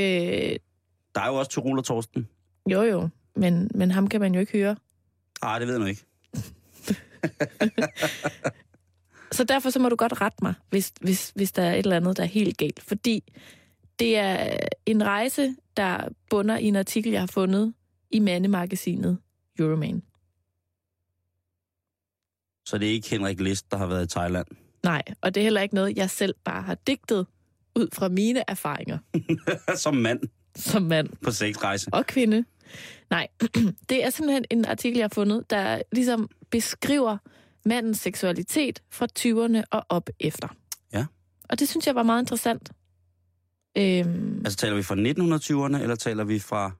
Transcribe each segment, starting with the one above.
Øh, Der er jo også Tyrol og Torsten. jo jo, men, men ham kan man jo ikke høre. Nej, det ved nu ikke. Så derfor så må du godt rette mig, hvis, hvis, hvis der er et eller andet, der er helt galt. Fordi det er en rejse, der bunder i en artikel, jeg har fundet i mandemagasinet Euroman. Så det er ikke Henrik List, der har været i Thailand. Nej, og det er heller ikke noget, jeg selv bare har digtet ud fra mine erfaringer Som mand som mand på sexrejse. og kvinde. Nej, det er simpelthen en artikel, jeg har fundet, der ligesom beskriver mandens seksualitet fra 20'erne og op efter. Ja. Og det synes jeg var meget interessant. Øhm, Altså taler vi fra 1920'erne, eller taler vi fra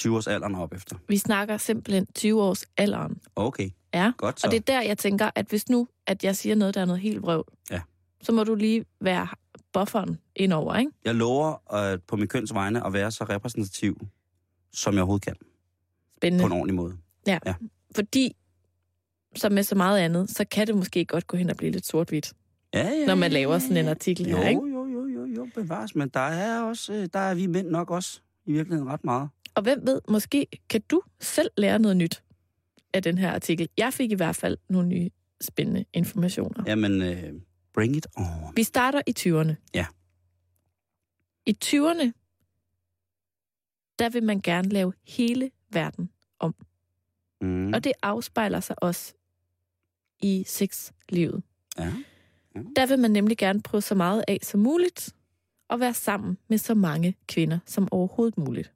20-års alderen op efter? vi snakker simpelthen 20 års alderen. Okay, Ja. godt så. Og det er der, jeg tænker, at hvis nu, at jeg siger noget, der er noget helt vrøvl, Ja. så må du lige være bufferen indover, ikke? Jeg lover at på min køns vegne at være så repræsentativ, som jeg overhovedet kan. Spændende. På en ordentlig måde. Fordi, som med så meget andet, så kan det måske godt gå hen og blive lidt sort-hvidt, Ja, ja, når man laver sådan en artikel jo, her, ikke? Jo, jo, jo, jo, bevares. Men der er også, øh, der er vi mænd nok også i virkeligheden ret meget. Og hvem ved, måske kan du selv lære noget nyt af den her artikel. Jeg fik i hvert fald nogle nye spændende informationer. Jamen, øh, bring it on. Vi starter i 20'erne. Ja. I 20'erne, der vil man gerne lave hele verden om. Mm. Og det afspejler sig også i sexlivet. Ja. Der vil man nemlig gerne prøve så meget af som muligt, og være sammen med så mange kvinder som overhovedet muligt.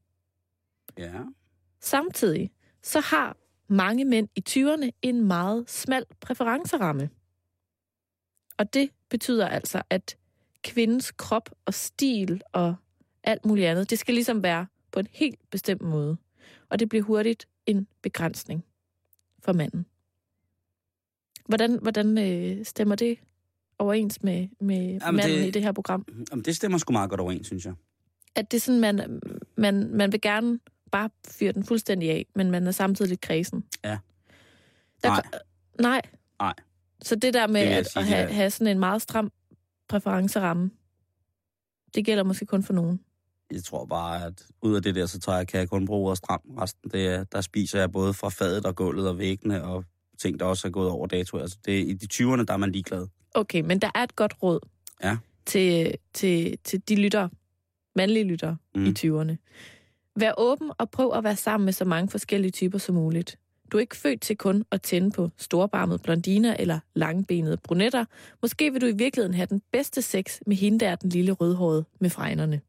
ja. Samtidig så har mange mænd i 20'erne en meget smal præferenceramme. Og det betyder altså, at kvindens krop og stil og alt muligt andet, det skal ligesom være på en helt bestemt måde. Og det bliver hurtigt en begrænsning for manden. Hvordan, hvordan øh, stemmer det overens med, med Jamen, manden det- i det her program? Jamen, det stemmer sgu meget godt overens, synes jeg. At det er sådan, man, man, man vil gerne bare fyre den fuldstændig af, men man er samtidig lidt kredsen. Ja. Der, Nej. Nej. Nej. Så det der med Det at, sige, at have, er- have sådan en meget stram præferenceramme, det gælder måske kun for nogen. Jeg tror bare, at ud af det der, så tager jeg, kan jeg kun bruge ordet stram. Resten, det er, der spiser jeg både fra fadet og gulvet og væggene og ting, der også er gået over dato. Altså, det, I de 20'erne, der er man ligeglad. Okay, men der er et godt råd Ja. til, til, til de lytter, mandlige lytter mm. Mm. i 20'erne. Vær åben og prøv at være sammen med så mange forskellige typer som muligt. Du er ikke født til kun at tænde på storbarmede blondiner eller langbenede brunetter. Måske vil du i virkeligheden have den bedste sex med hende der, den lille rødhårede med fregnerne.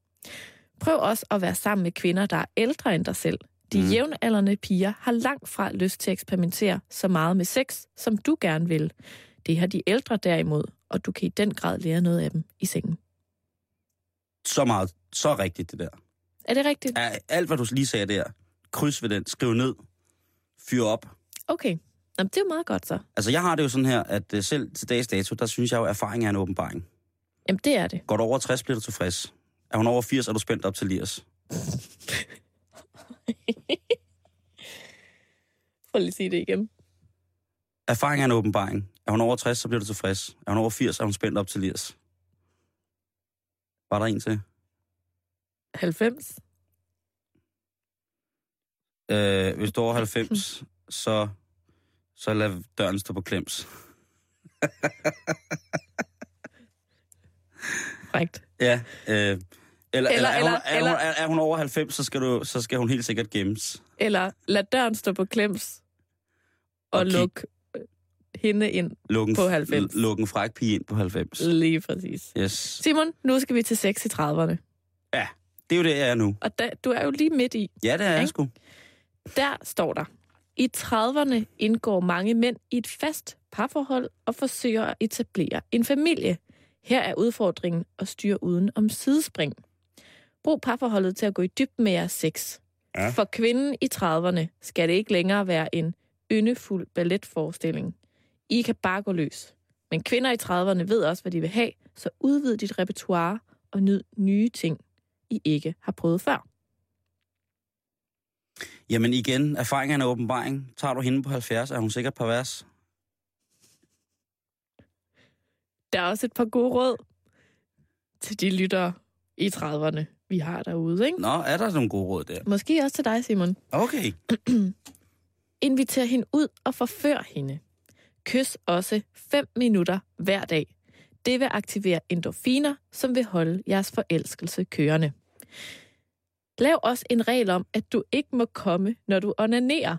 Prøv også at være sammen med kvinder, der er ældre end dig selv. De Mm. jævnaldrende piger har langt fra lyst til at eksperimentere så meget med sex, som du gerne vil. Det har de ældre derimod, og du kan i den grad lære noget af dem i sengen. Så meget, så rigtigt det der. Er det rigtigt? Ja, Alt, hvad du lige sagde der, kryds ved den, skriv ned, fyr op. Okay. Jamen, det er jo meget godt så. Altså, jeg har det jo sådan her, at øh, selv til dags dato, der synes jeg jo, at erfaring er en åbenbaring. Jamen, det er det. Går du over 60, bliver du tilfreds. Er hun over 80, er du spændt op til Liers. Prøv lige at sige det igen. Erfaring er en åbenbaring. Er hun over 60, så bliver du tilfreds. Er hun over 80, er hun spændt op til Liers. Var der en til? 90? Øh, hvis du er over 90, så, så lad døren stå på klems. Korrekt. Ja, øh, eller, eller, eller, er, hun, eller- er, hun, er, er hun over 90, så skal, du, så skal hun helt sikkert gemmes. Eller lad døren stå på klems og, Og luk øh, hende ind Luk en, På 90. Luk en fræk pige ind på 90. lige præcis. Yes. Simon, nu skal vi til sex i 30'erne. Det er jo det, jeg er nu. Og da, du er jo lige midt i. Ja, det er jeg Ikke? sgu. Der står der. I 30'erne indgår mange mænd i et fast parforhold og forsøger at etablere en familie. Her er udfordringen at styre uden om sidespring. Brug parforholdet til at gå i dybden med jeres sex. Ja. For kvinden i 30'erne skal det ikke længere være en yndefuld balletforestilling. I kan bare gå løs. Men kvinder i 30'erne ved også, hvad de vil have, så udvid dit repertoire og nyd nye ting, I ikke har prøvet før. Jamen igen, erfaring er en åbenbaring. Tager du hende på 70, er hun sikkert pervers. Der er også et par gode råd til de lyttere i 30'erne. vi har derude, ikke? Nå, er der nogle gode råd der? Måske også til dig, Simon. Okay. Inviter hende ud og forfør hende. Kys også 5 minutter hver dag. Det vil aktivere endorfiner, som vil holde jeres forelskelse kørende. Lav også en regel om, at du ikke må komme, når du onanerer.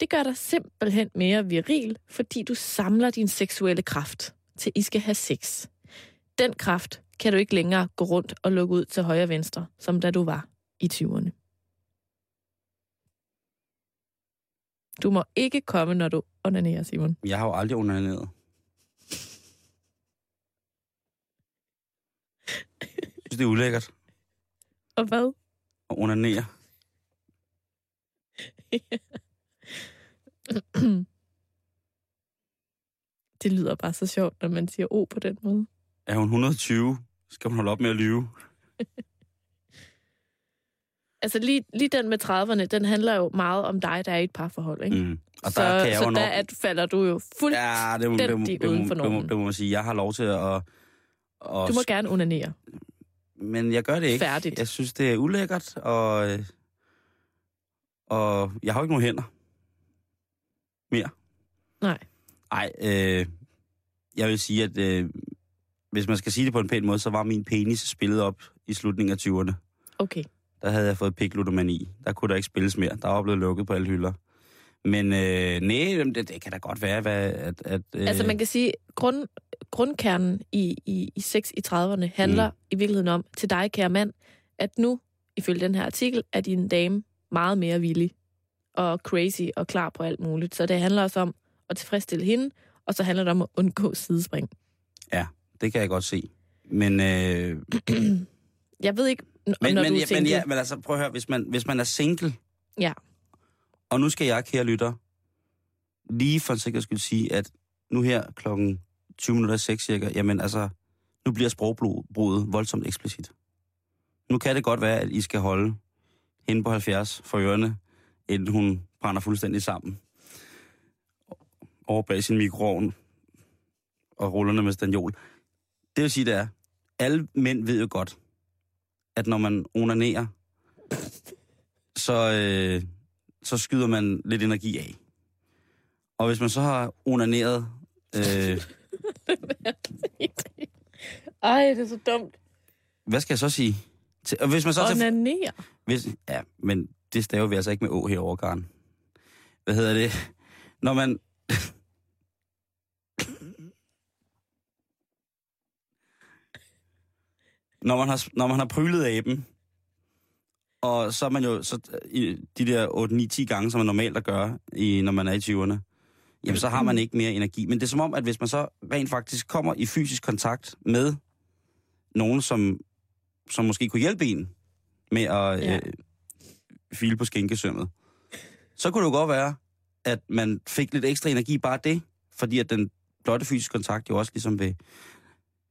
Det gør dig simpelthen mere viril, fordi du samler din seksuelle kraft, til I skal have sex. Den kraft kan du ikke længere gå rundt og lukke ud til højre og venstre, som da du var i 20'erne. Du må ikke komme, når du onanerer, Simon. Jeg har jo aldrig onaneret. Jeg synes, det er ulækkert Og hvad? At onanere. Det lyder bare så sjovt, når man siger O på den måde. Er hun 120, skal hun holde op med at lyve. Altså lige, lige den med 30'erne, den handler jo meget om dig, der er i et parforhold, ikke? Mm. Og så der kan jeg så jo nok... der at, falder du jo fuldt... Ja, det må, det, må, fuldstændig det, må, uden for det, må, normen. det må man sige. Jeg har lov til at... at du må gerne onanere. Men jeg gør det ikke. Færdigt. Jeg synes, det er ulækkert, og, og jeg har jo ikke nogen hænder. Mere. Nej. Nej, øh, jeg vil sige, at øh, hvis man skal sige det på en pæn måde, så var min penis spillet op i slutningen af 20'erne. Okay. Der havde jeg fået pikludomani. Der kunne der ikke spilles mere. Der var blevet lukket på alle hylder. Men øh, nej, det, det kan da godt være, hvad, at... at øh, Altså man kan sige, grund, grundkernen i, i, i sex i 30'erne handler mm. i virkeligheden om, til dig, kære mand, at nu, ifølge den her artikel, er din dame meget mere villig og crazy og klar på alt muligt. Så det handler også om at tilfredsstille hende, og så handler det om at undgå sidespring. Det kan jeg godt se. Men, øh, Jeg ved ikke, men, når men, du ja, tænker... men, ja, men altså, prøv at høre, hvis man, hvis man er single, Ja og nu skal jeg, kære lytter, lige for en sikkerheds skyld sige, at nu her klokken 20 minutter 6 cirka, jamen altså, nu bliver sprogbruget voldsomt eksplicit. Nu kan det godt være, at I skal holde hende på 70 for ørerne, inden hun brænder fuldstændig sammen. Over bag sin mikroovn og rullerne med stanjol. Det vil sige, det er, alle mænd ved jo godt, at når man onanerer, så, øh, så skyder man lidt energi af. Og hvis man så har onaneret... Øh, Ej, det er så dumt. hvad skal jeg så sige? Til, og hvis man så... Til, Onanere. hvis, ja, men det staver vi altså ikke med Å herovre, Karen. Hvad hedder det? Når man... når, man har, når man har prylet aben, og så er man jo så, i de der 8-9-10 gange, som man normalt at gøre, i, når man er i 20'erne, jamen så har man ikke mere energi. Men det er som om, at hvis man så rent faktisk kommer i fysisk kontakt med nogen, som, som måske kunne hjælpe en med at Ja. øh, file på skinkesømmet, så kunne det jo godt være, at man fik lidt ekstra energi bare det, fordi at den blotte fysiske kontakt jo også ligesom vil...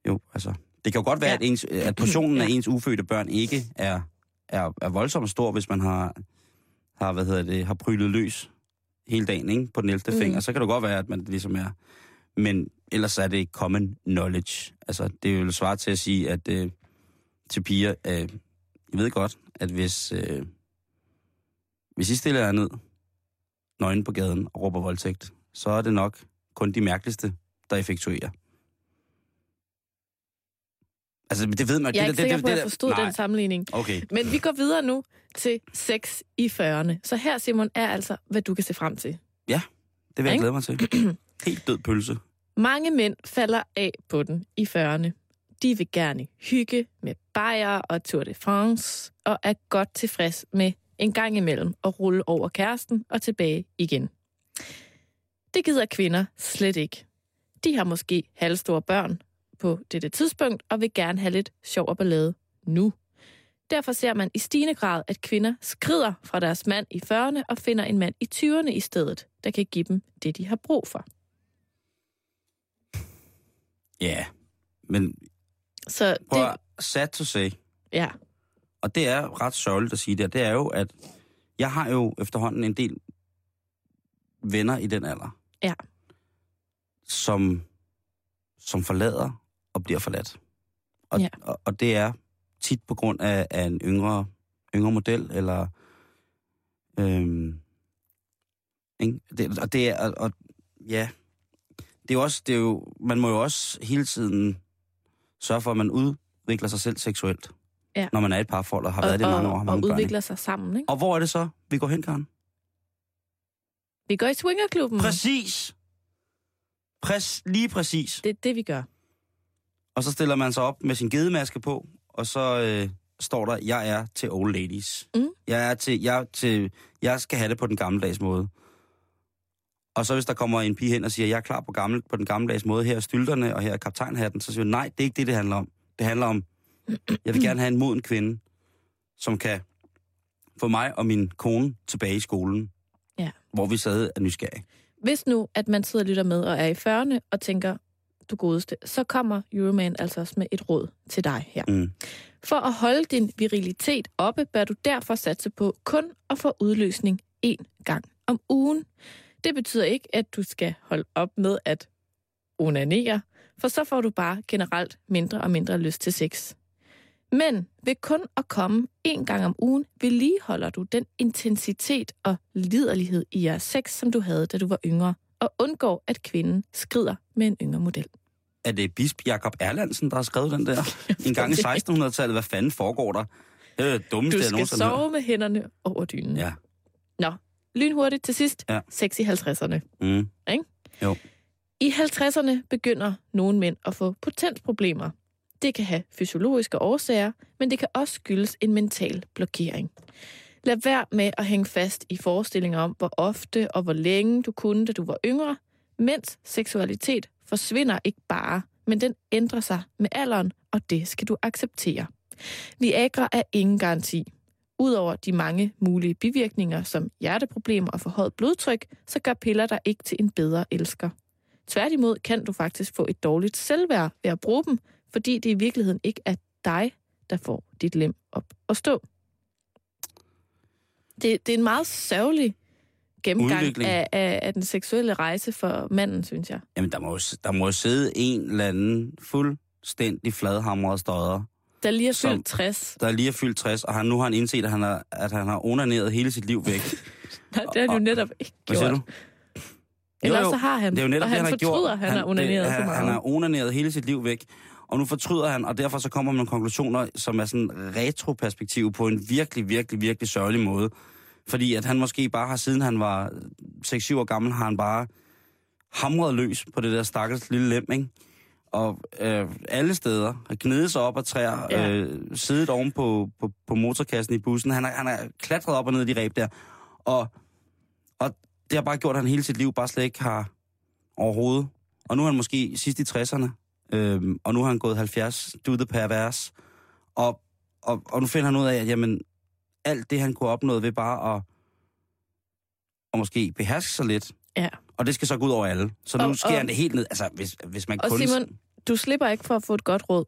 Jo, altså... Det kan jo godt være, ja. at, ens, at portionen Ja. af ens ufødte børn ikke er, er, er voldsomt stor, hvis man har, har, hvad hedder det, har prylet løs hele dagen ikke? på den 11. Mhm. Mm. finger. Så kan det godt være, at man ligesom er... Men ellers er det common knowledge. Altså, det er jo svare til at sige, at øh, til piger, øh, jeg ved godt, at hvis, øh, hvis I stiller jer ned nøgen på gaden og råber voldtægt, så er det nok kun de mærkeligste, der effektuerer. Altså, det ved man. Jeg er det, ikke det, sikker det, på, at jeg forstod nej. den sammenligning. Okay. Men vi går videre nu til sex i 40'erne. Så her, Simon, er altså, hvad du kan se frem til. Det vil jeg glæde mig til. Helt død pølse. Mange mænd falder af på den i 40'erne. De vil gerne hygge med bajer og Tour de France, og er godt tilfreds med en gang imellem at rulle over kæresten og tilbage igen. Det gider kvinder slet ikke. De har måske halvstore børn på dette tidspunkt, og vil gerne have lidt sjov og ballade nu. Derfor ser man i stigende grad, at kvinder skrider fra deres mand i 40'erne og finder en mand i 20'erne i stedet, der kan give dem det, de har brug for. Ja, men Så prøv det, sad to say, ja, og det er ret sørgeligt at sige det, det er jo, at jeg har jo efterhånden en del venner i den alder. Ja. Som, som forlader bliver forladt. Og, Ja. og, og det er tit på grund af, af en yngre, yngre model, eller... Øhm, ikke? Det, og det er, og, og, ja, det er jo også, det er jo, man må jo også hele tiden sørge for, at man udvikler sig selv seksuelt. Ja. Når man er et parforhold og har og, været det i mange år og har mange og børn. udvikler Ikke? sig sammen, ikke? Og hvor er det så, vi går hen, Karen? Vi går i swingerklubben. Præcis! Præs, lige præcis. Det er det, vi gør. Og så stiller man sig op med sin gedemaske på, og så øh, står der, jeg er til old ladies. Mm. Jeg, er til, jeg, er til, jeg skal have det på den gammeldags måde. Og så hvis der kommer en pige hen og siger, jeg er klar på, gammel, på den gammeldags måde, her er stylterne, og her er kaptajnhatten, så siger jeg, nej, det er ikke det, det handler om. Det handler om, jeg vil gerne have en moden kvinde, som kan få mig og min kone tilbage i skolen. Ja. Hvor vi sad af nysgerrig. Hvis nu, at man sidder og lytter med og er i 40'erne og tænker, du godeste, så kommer Euroman altså også med et råd til dig her. Mm. For at holde din virilitet oppe, bør du derfor satse på kun at få udløsning én gang om ugen. Det betyder ikke, at du skal holde op med at onanere, for så får du bare generelt mindre og mindre lyst til sex. Men ved kun at komme én gang om ugen, vedligeholder du den intensitet og liderlighed i jeres sex, som du havde, da du var yngre, og undgår, at kvinden skrider med en yngre model. Er det bisp Jakob Erlandsen, der har skrevet den der? En gang i 1600-tallet, hvad fanden foregår der? Det er det dummeste, Du jeg skal har sove med hænderne over dynen. Ja. Nå, lynhurtigt til sidst. Ja. Sex i 50'erne. Mm. I 50'erne begynder nogle mænd at få potensproblemer. Det kan have fysiologiske årsager, men det kan også skyldes en mental blokering. Lad være med at hænge fast i forestillinger om, hvor ofte og hvor længe du kunne, da du var yngre, mens seksualitet forsvinder ikke bare, men den ændrer sig med alderen, og det skal du acceptere. Viagra er ingen garanti. Udover de mange mulige bivirkninger som hjerteproblemer og forhøjet blodtryk, så gør piller dig ikke til en bedre elsker. Tværtimod kan du faktisk få et dårligt selvværd ved at bruge dem, fordi det i virkeligheden ikke er dig, der får dit lem op og stå. Det, det er en meget sørgelig gennemgang Udvikling. af, af, af den seksuelle rejse for manden, synes jeg. Jamen, der må, jo, der må sidde en eller anden fuldstændig fladhamret støder, Der lige er Som- fyldt 60. der lige er fyldt 60, og han, nu har han indset, at han har, at han har onaneret hele sit liv væk. Nej, det har han jo netop ikke Hvad gjort. siger du? Ellers Jo, jo. så har han, Det er jo netop og det, han, han fortryder, gjort. at han, har det- onaneret så han, meget. Han har onaneret hele sit liv væk, og nu fortryder han, og derfor så kommer man med konklusioner, som er sådan retroperspektiv på en virkelig, virkelig, virkelig sørgelig måde. Fordi at han måske bare har, siden han var 6-7 år gammel, har han bare hamret løs på det der stakkels lille lem, ikke? Og øh, alle steder har gnedet sig op ad træer, Ja. ja. øh, siddet oven på, på, på motorkassen i bussen. Han har, han har klatret op og ned i de ræb der. Og, og det har bare gjort, at han hele sit liv bare slet ikke har overhovedet. Og nu er han måske sidst i 60'erne, øhm, og nu har han gået 70, do the pervers. Og, og, og nu finder han ud af, at jamen, alt det, han kunne opnå ved bare at, at måske beherske sig lidt, Ja. og det skal så gå ud over alle. Så nu Og- skærer og- han det helt ned. Altså, hvis, hvis man Og kun... Simon, du slipper ikke for at få et godt råd.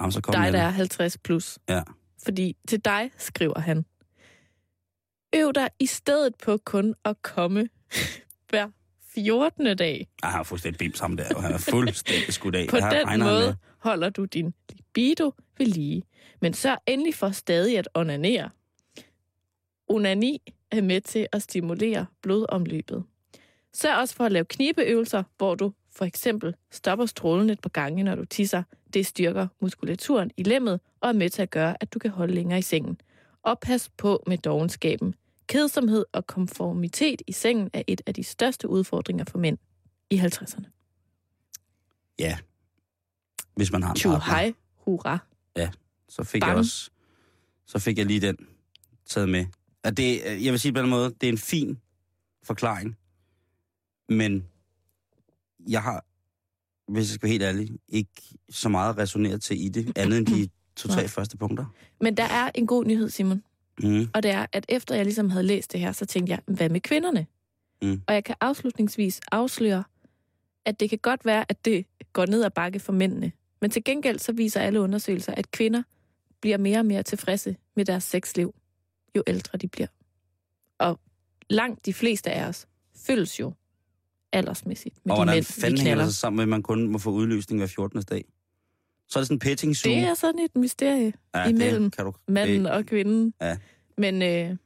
Jamen, så dig, der er 50 plus. Ja. Fordi til dig, skriver han, øv dig i stedet på kun at komme hver 14. dag. Ej, Han har fuldstændig bims ham der, og han er fuldstændig skudt af. På Her den måde med. holder du din libido ved lige. Men sørg endelig for stadig at onanere. Onani er med til at stimulere blodomløbet. Sørg også for at lave knibeøvelser, hvor du for eksempel stopper strålen et par gange, når du tisser. Det styrker muskulaturen i lemmet og er med til at gøre, at du kan holde længere i sengen. Og pas på med dogenskaben. Kedsomhed og konformitet i sengen er et af de største udfordringer for mænd i 50'erne. Ja. Hvis man har en partner. hej, hurra. så fik Bang. jeg også, så fik jeg lige den taget med. At det, jeg vil sige på den måde, det er en fin forklaring, men jeg har, hvis jeg skal være helt ærlig, ikke så meget resoneret til i det, andet end de to-tre første punkter. Men der er en god nyhed, Simon. Mm. Og det er, at efter jeg ligesom havde læst det her, så tænkte jeg, hvad med kvinderne? Mm. Og jeg kan afslutningsvis afsløre, at det kan godt være, at det går ned ad bakke for mændene. Men til gengæld så viser alle undersøgelser, at kvinder bliver mere og mere tilfredse med deres sexliv, jo ældre de bliver. Og langt de fleste af os føles jo aldersmæssigt med Og de hvordan mænd, fanden hænger det så sammen med, at man kun må få udløsning hver 14. dag? Så er det sådan en petting zoo. Det er sådan et mysterie ja, imellem det kan du, manden det, og kvinden. Ja. Men øh,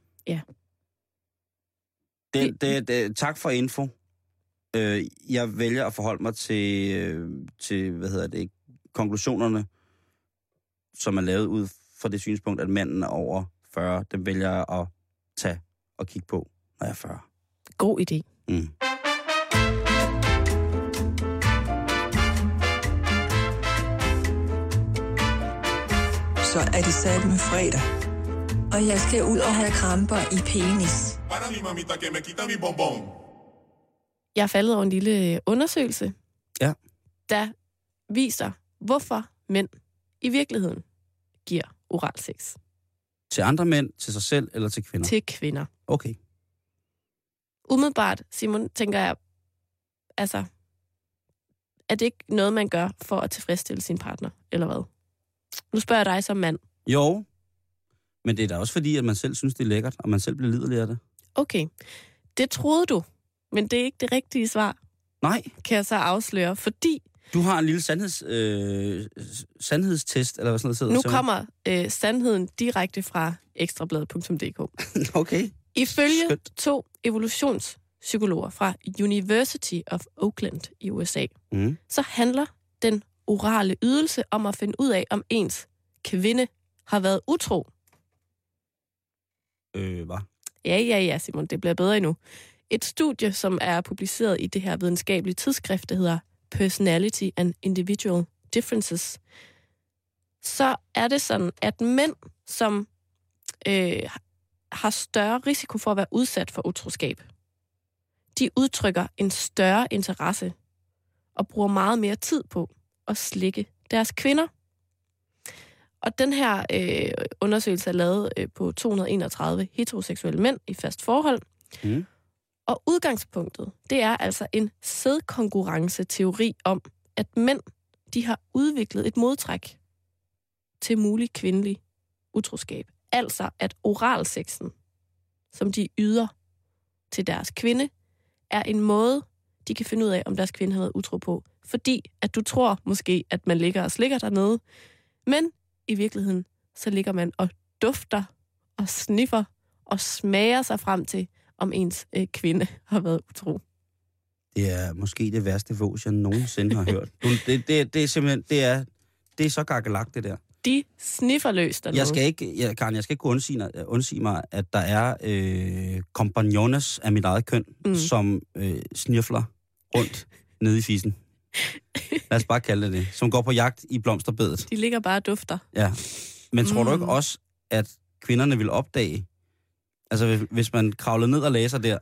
det, det, det, tak for info. Øh, jeg vælger at forholde mig til, øh, til, hvad hedder det, konklusionerne, som er lavet ud fra det synspunkt, at manden er over 40. Dem vælger jeg at tage og kigge på, når jeg er 40. god idé. Mm. Så er det sat med fredag. Og jeg skal ud og have kramper i penis. Jeg er faldet over en lille øh, undersøgelse, Ja. der viser, hvorfor mænd i virkeligheden giver oral sex Til andre mænd, til sig selv eller til kvinder? til kvinder. Okay. Umiddelbart, Simon, tænker jeg, altså, er det ikke noget, man gør for at tilfredsstille sin partner, eller hvad? Nu spørger jeg dig som mand. Jo, men det er da også fordi, at man selv synes, det er lækkert, og man selv bliver liderlig af det. Okay, det troede du, men det er ikke det rigtige svar, Nej, kan jeg så afsløre, fordi du har en lille sandheds, øh, sandhedstest, eller hvad sådan noget sidder nu kommer øh, sandheden direkte fra ekstrabladet.dk. Okay. Ifølge Skønt. to evolutionspsykologer fra University of Oakland i USA, Mm. så handler den orale ydelse om at finde ud af, om ens kvinde har været utro. Øh, hvad? Ja, ja, ja, Simon, det bliver bedre endnu. Et studie, som er publiceret i det her videnskabelige tidsskrift, der hedder Personality and Individual Differences, så er det sådan, at mænd, som øh, har større risiko for at være udsat for utroskab, de udtrykker en større interesse og bruger meget mere tid på at slikke deres kvinder. Og den her øh, undersøgelse er lavet øh, på 231 heteroseksuelle mænd i fast forhold. Mm. Og udgangspunktet, det er altså en sædkonkurrenceteori om, at mænd, de har udviklet et modtræk til mulig kvindelig utroskab. Altså at oralsexen, som de yder til deres kvinde, er en måde, de kan finde ud af, om deres kvinde har været utro på. Fordi at du tror måske, at man ligger og slikker dernede, men i virkeligheden, så ligger man og dufter og sniffer og smager sig frem til, om ens øh, kvinde har været utro. Det er måske det værste vås, jeg nogensinde har hørt. Det, det, det er simpelthen, det er, det er så gakkelagt, det der. De sniffer løs dernede. Jeg skal ikke, jeg, Karen, jeg skal ikke kunne undsige, undsige mig, at der er øh, kompagnones af mit eget køn, mm. Som øh, snifler rundt nede i fisen. Lad os bare kalde det det. Som går på jagt i blomsterbedet. De ligger bare og dufter. Ja. Men tror du Mm. ikke også, at kvinderne vil opdage, altså hvis, man kravlede ned og sig der,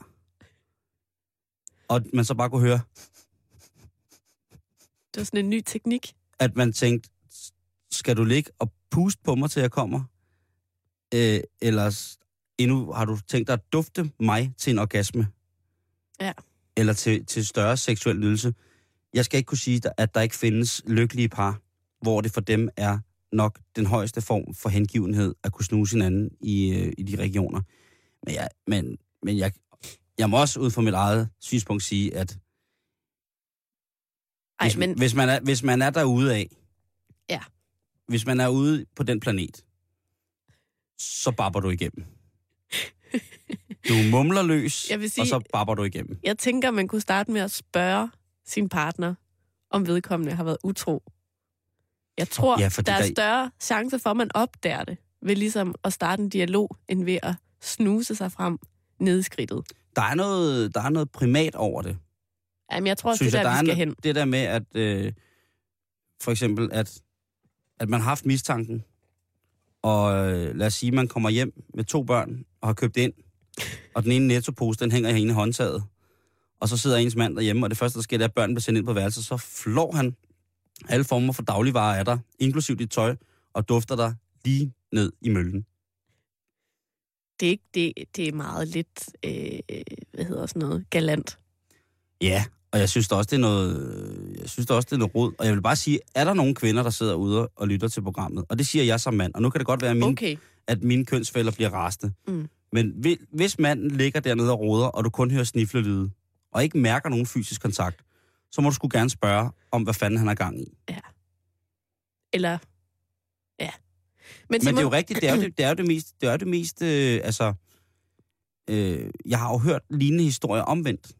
og man så bare kunne høre, Det var sådan en ny teknik. at man tænkte, skal du ligge og puste på mig, til jeg kommer? Øh, eller s- endnu har du tænkt dig at dufte mig til en orgasme? Ja. Eller til, til større seksuel nydelse? Jeg skal ikke kunne sige, at der ikke findes lykkelige par, hvor det for dem er nok den højeste form for hengivenhed at kunne snuse hinanden i, øh, i de regioner. Men, jeg, men, men jeg, jeg må også ud fra mit eget synspunkt sige, at Ej, hvis, men hvis, man er, hvis man er derude af, Ja. hvis man er ude på den planet, så babber du igennem. Du mumler løs, Jeg vil sige- og så babber du igennem. jeg tænker, man kunne starte med at spørge sin partner, om vedkommende har været utro. Jeg tror, Ja, der er der- større chance for, at man opdager det, ved ligesom at starte en dialog, end ved at snuse sig frem ned i skridtet. Der er noget, der er noget primat over det. Jamen, jeg tror også, synes det er jeg, der, der vi skal hen. Det der med, at øh, for eksempel, at, at man har haft mistanken, og øh, lad os sige, man kommer hjem med to børn og har købt ind, og den ene nettopose, den hænger i ene håndtaget, og så sidder ens mand derhjemme, og det første, der sker, det er, at børnene bliver sendt ind på værelset, så flår han alle former for dagligvarer af dig, inklusiv dit tøj, og dufter dig lige ned i møllen. Det er, ikke, det, det er meget lidt, øh, hvad hedder sådan noget, galant. Ja, og jeg synes da også, det er noget, jeg synes da også, det er noget rod. Og jeg vil bare sige, er der nogle kvinder, der sidder ude og lytter til programmet? Og det siger jeg som mand. Og nu kan det godt være, at mine, Okay. at mine kønsfælder bliver rasende. Mm. Men hvi- hvis manden ligger dernede og roder, og du kun hører sniflelyde, og ikke mærker nogen fysisk kontakt, så må du sgu gerne spørge om, hvad fanden han har gang i. Eller, ja. Men, Men det er jo rigtigt, det er jo det, det, er jo det mest, det, er det mest øh, altså, øh, jeg har jo hørt lignende historier omvendt,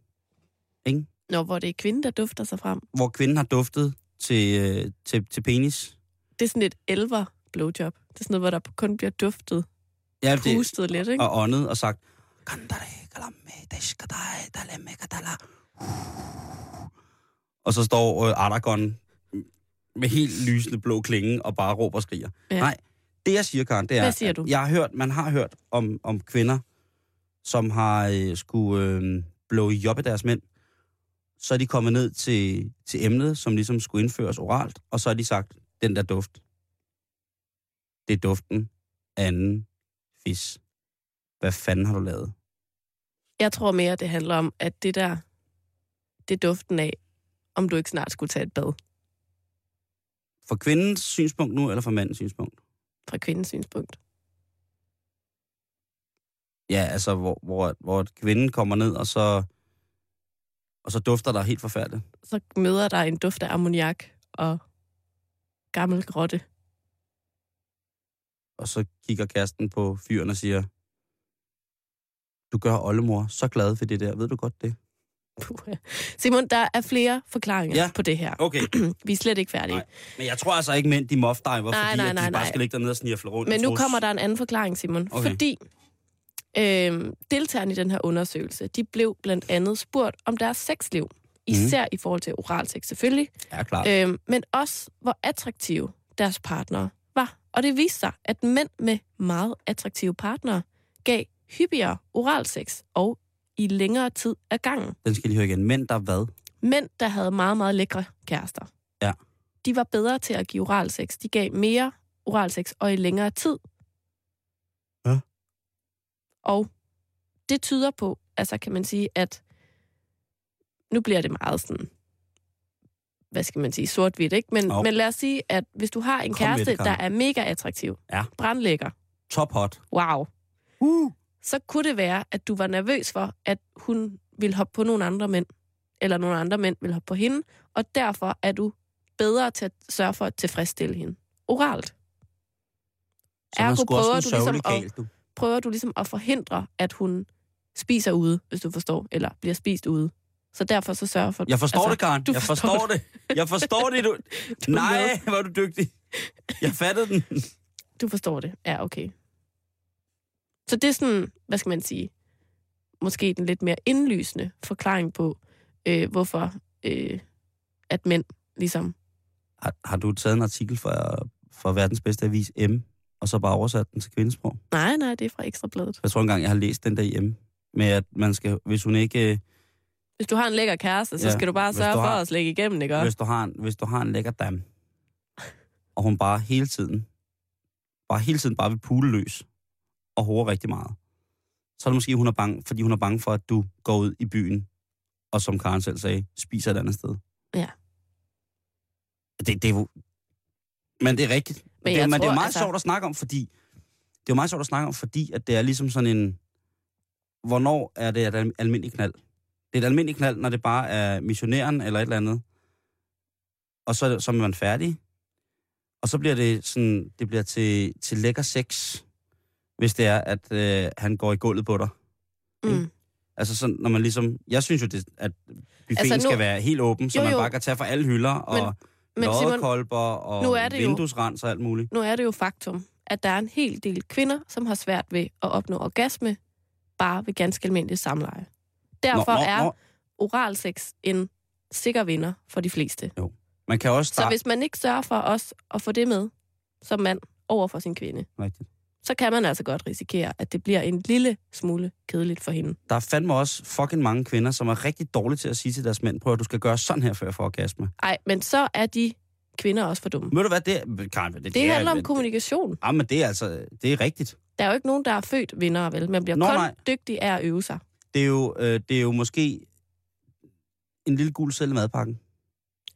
ikke? Nå, hvor det er kvinden, der dufter sig frem. hvor kvinden har duftet til, øh, til, til penis. Det er sådan et elver blowjob. Det er sådan noget, hvor der kun bliver duftet, Ja, pustet lidt, ikke? og åndet og sagt, "Kandare kalame deshkadai daleme kadala." og så står øh, med helt lysende blå klinge og bare råber og skriger. Ja. Nej, det jeg siger, Karen, det er, Hvad siger du? jeg har hørt, man har hørt om, om kvinder, som har øh, skulle øh, blow job af deres mænd. Så er de kommet ned til, til emnet, som ligesom skulle indføres oralt, og så har de sagt, den der duft, det er duften af anden fis. Hvad fanden har du lavet? Jeg tror mere, det handler om, at det der, det er duften af, om du ikke snart skulle tage et bad For kvindens synspunkt nu, eller for mandens synspunkt? fra kvindens synspunkt. Ja, altså, hvor, hvor, hvor kvinden kommer ned, og så, og så dufter der helt forfærdeligt. Så møder der en duft af ammoniak og gammel grotte. Og så kigger kæresten på fyren og siger, du gør oldemor så glad for det der. Ved du godt det? Puh. Simon, der er flere forklaringer Ja. på det her. Okay. Vi er slet ikke færdige. Nej. Men jeg tror altså ikke, mænd de mofdiver, fordi Nej, nej, at de nej, bare nej. skal ligge dernede og snifle rundt. Men nu trus. kommer der en anden forklaring, Simon. Okay. Fordi øh, deltagerne i den her undersøgelse, de blev blandt andet spurgt om deres sexliv. Især mm. i forhold til oralsex selvfølgelig, Ja, klart. øh, men også hvor attraktive deres partnere var. Og det viste sig, at mænd med meget attraktive partnere gav hyppigere oralsex og i længere tid af gangen. Den skal lige høre igen. Mænd, der hvad? Mænd, der havde meget, meget lækre kærester, Ja. de var bedre til at give oralsex. De gav mere oralsex og i længere tid. Ja. Og det tyder på, altså kan man sige, at nu bliver det meget sådan, hvad skal man sige, sort-hvidt, ikke? Men, Jo. men lad os sige, at hvis du har en Kom kæreste, der er mega attraktiv, Ja. brandlækker, Top hot. wow, Uh. Så kunne det være, at du var nervøs for, at hun ville hoppe på nogle andre mænd, eller nogle andre mænd ville hoppe på hende, og derfor er du bedre til at sørge for at tilfredsstille hende. Oralt. Så Ergo prøver du ligesom at- du. Prøver du ligesom at forhindre, at hun spiser ude, hvis du forstår, eller bliver spist ude. Så derfor så sørger for... Jeg forstår altså, det, Karen. Jeg forstår forstår det. Jeg forstår det, du. Du Nej, er du dygtig. Jeg fattede den. Du forstår det. Ja, okay. Så det er sådan, hvad skal man sige, måske den lidt mere indlysende forklaring på, øh, hvorfor øh, at mænd ligesom... Har, har du taget en artikel fra, fra verdens bedste avis, M, og så bare oversat den til kvindesprog? Nej, nej, det er fra Ekstrabladet. Jeg tror engang, jeg har læst den der i M, med at man skal, hvis hun ikke... øh, Hvis du har en lækker kæreste, så Ja, skal du bare sørge du for har- at slække igennem, ikke? Hvis du, har en, hvis du har en lækker dam, og hun bare hele tiden, bare hele tiden bare vil pule løs, og hårde rigtig meget, så er det måske, hun er bange, fordi hun er bange for, at du går ud i byen, og som Karen selv sagde, spiser et andet sted. Ja. Det, det er jo... Men det er rigtigt. Men det, er- men det er meget altså- sjovt at snakke om, fordi... Det er jo meget sjovt at snakke om, fordi at det er ligesom sådan en... Hvornår er det et al- almindeligt knald? Det er et almindeligt knald, når det bare er missionæren eller et eller andet. Og så, så er man færdig. Og så bliver det sådan, det bliver til, til lækker sex, hvis det er, at øh, han går i gulvet på dig. Mm. Altså sådan, når man ligesom... Jeg synes jo, det, at buffeten Altså nu- skal være helt åben, så Jo, man jo. bare kan tage fra alle hylder, og Men loddekolber, og nu er det jo- vinduesrens og alt muligt. nu er det jo faktum, at der er en hel del kvinder, som har svært ved at opnå orgasme, bare ved ganske almindelig samleje. Derfor Nå, nå, er nå. oralsex en sikker vinder for de fleste. Man kan også Så starte... hvis man ikke sørger for os at få det med som mand over for sin kvinde, Rigtigt. Så kan man altså godt risikere, at det bliver en lille smule kedeligt for hende. Der er fandme også fucking mange kvinder, som er rigtig dårlige til at sige til deres mænd, prøv at du skal gøre sådan her, før jeg får orgasme. Ej, men så er de kvinder også for dumme. Ved du hvad, det er... Karen, det, Det er- handler om det- kommunikation. Ja, men det er altså... Det er rigtigt. Der er jo ikke nogen, der er født vinder, vel? Man bliver Nå, kun nej. dygtig af at øve sig. Det er jo, øh, det er jo måske en lille gul selv i madpakken.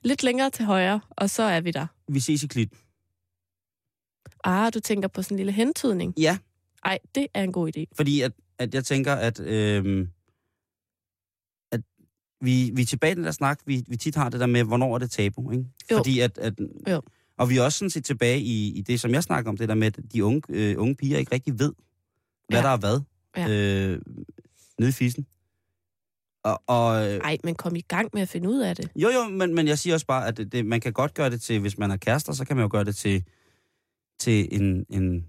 Lidt længere til højre, og så er vi der. Vi ses i klit. Ah, du tænker på sådan en lille hentydning. Ja, Ej, det er en god idé. fordi at, at jeg tænker, at, øh, at vi, vi er tilbage i den der snak, vi, vi tit har det der med, hvornår er det tabu, ikke? Jo. Fordi at, at Jo. Og vi er også sådan set tilbage i, i det, som jeg snakker om, det der med, at de unge, øh, unge piger ikke rigtig ved, hvad Ja. der er hvad Ja. øh, nede i fissen. Og, og, øh, Ej, men kom i gang med at finde ud af det. jo, jo, men, men jeg siger også bare, at det, man kan godt gøre det til, hvis man er kærester, så kan man jo gøre det til, til en, en,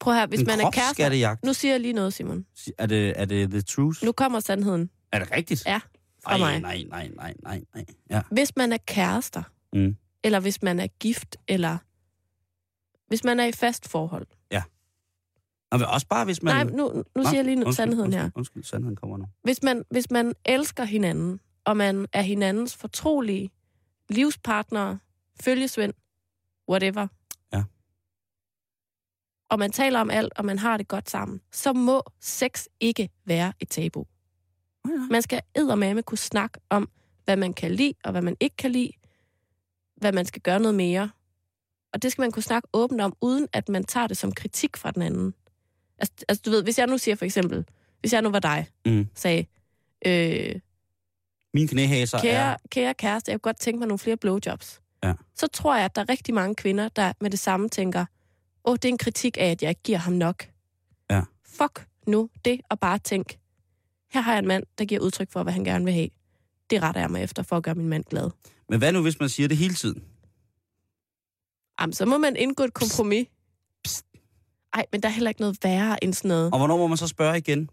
Prøv her, hvis en man er kærester... Nu siger jeg lige noget, Simon. Er det, er det the truth? Nu kommer sandheden Er det rigtigt? Ja, fra Ej, mig. nej, nej, nej, nej, nej. Ja. Hvis man er kærester, Mm. eller hvis man er gift, eller hvis man er i fast forhold. Og men også bare, hvis man... Nej, nu, nu siger jeg lige undskyld, sandheden undskyld, her. Undskyld, sandheden kommer nu. Hvis man, hvis man elsker hinanden, og man er hinandens fortrolige livspartnere, følgesvend, whatever, Ja. Og man taler om alt, og man har det godt sammen, så må sex ikke være et tabu. Man skal eddermame kunne snakke om, hvad man kan lide, og hvad man ikke kan lide, hvad man skal gøre noget mere. Og det skal man kunne snakke åbent om, uden at man tager det som kritik fra den anden. Altså, altså du ved, hvis jeg nu siger for eksempel, hvis jeg nu var dig, Mm. sagde, øh, Min knæhaser kære, er... kære kæreste, jeg kunne godt tænke mig nogle flere blowjobs. Ja. Så tror jeg, at der er rigtig mange kvinder, der med det samme tænker, åh, det er en kritik af, at jeg ikke giver ham nok. Ja. Fuck nu det, og bare tænk, her har jeg en mand, der giver udtryk for, hvad han gerne vil have. Det retter jeg mig efter, for at gøre min mand glad. Men hvad nu, hvis man siger det hele tiden? Jamen, så må man indgå et kompromis. Ej, men der er heller ikke noget værre end sådan noget. Og hvornår må man så spørge igen?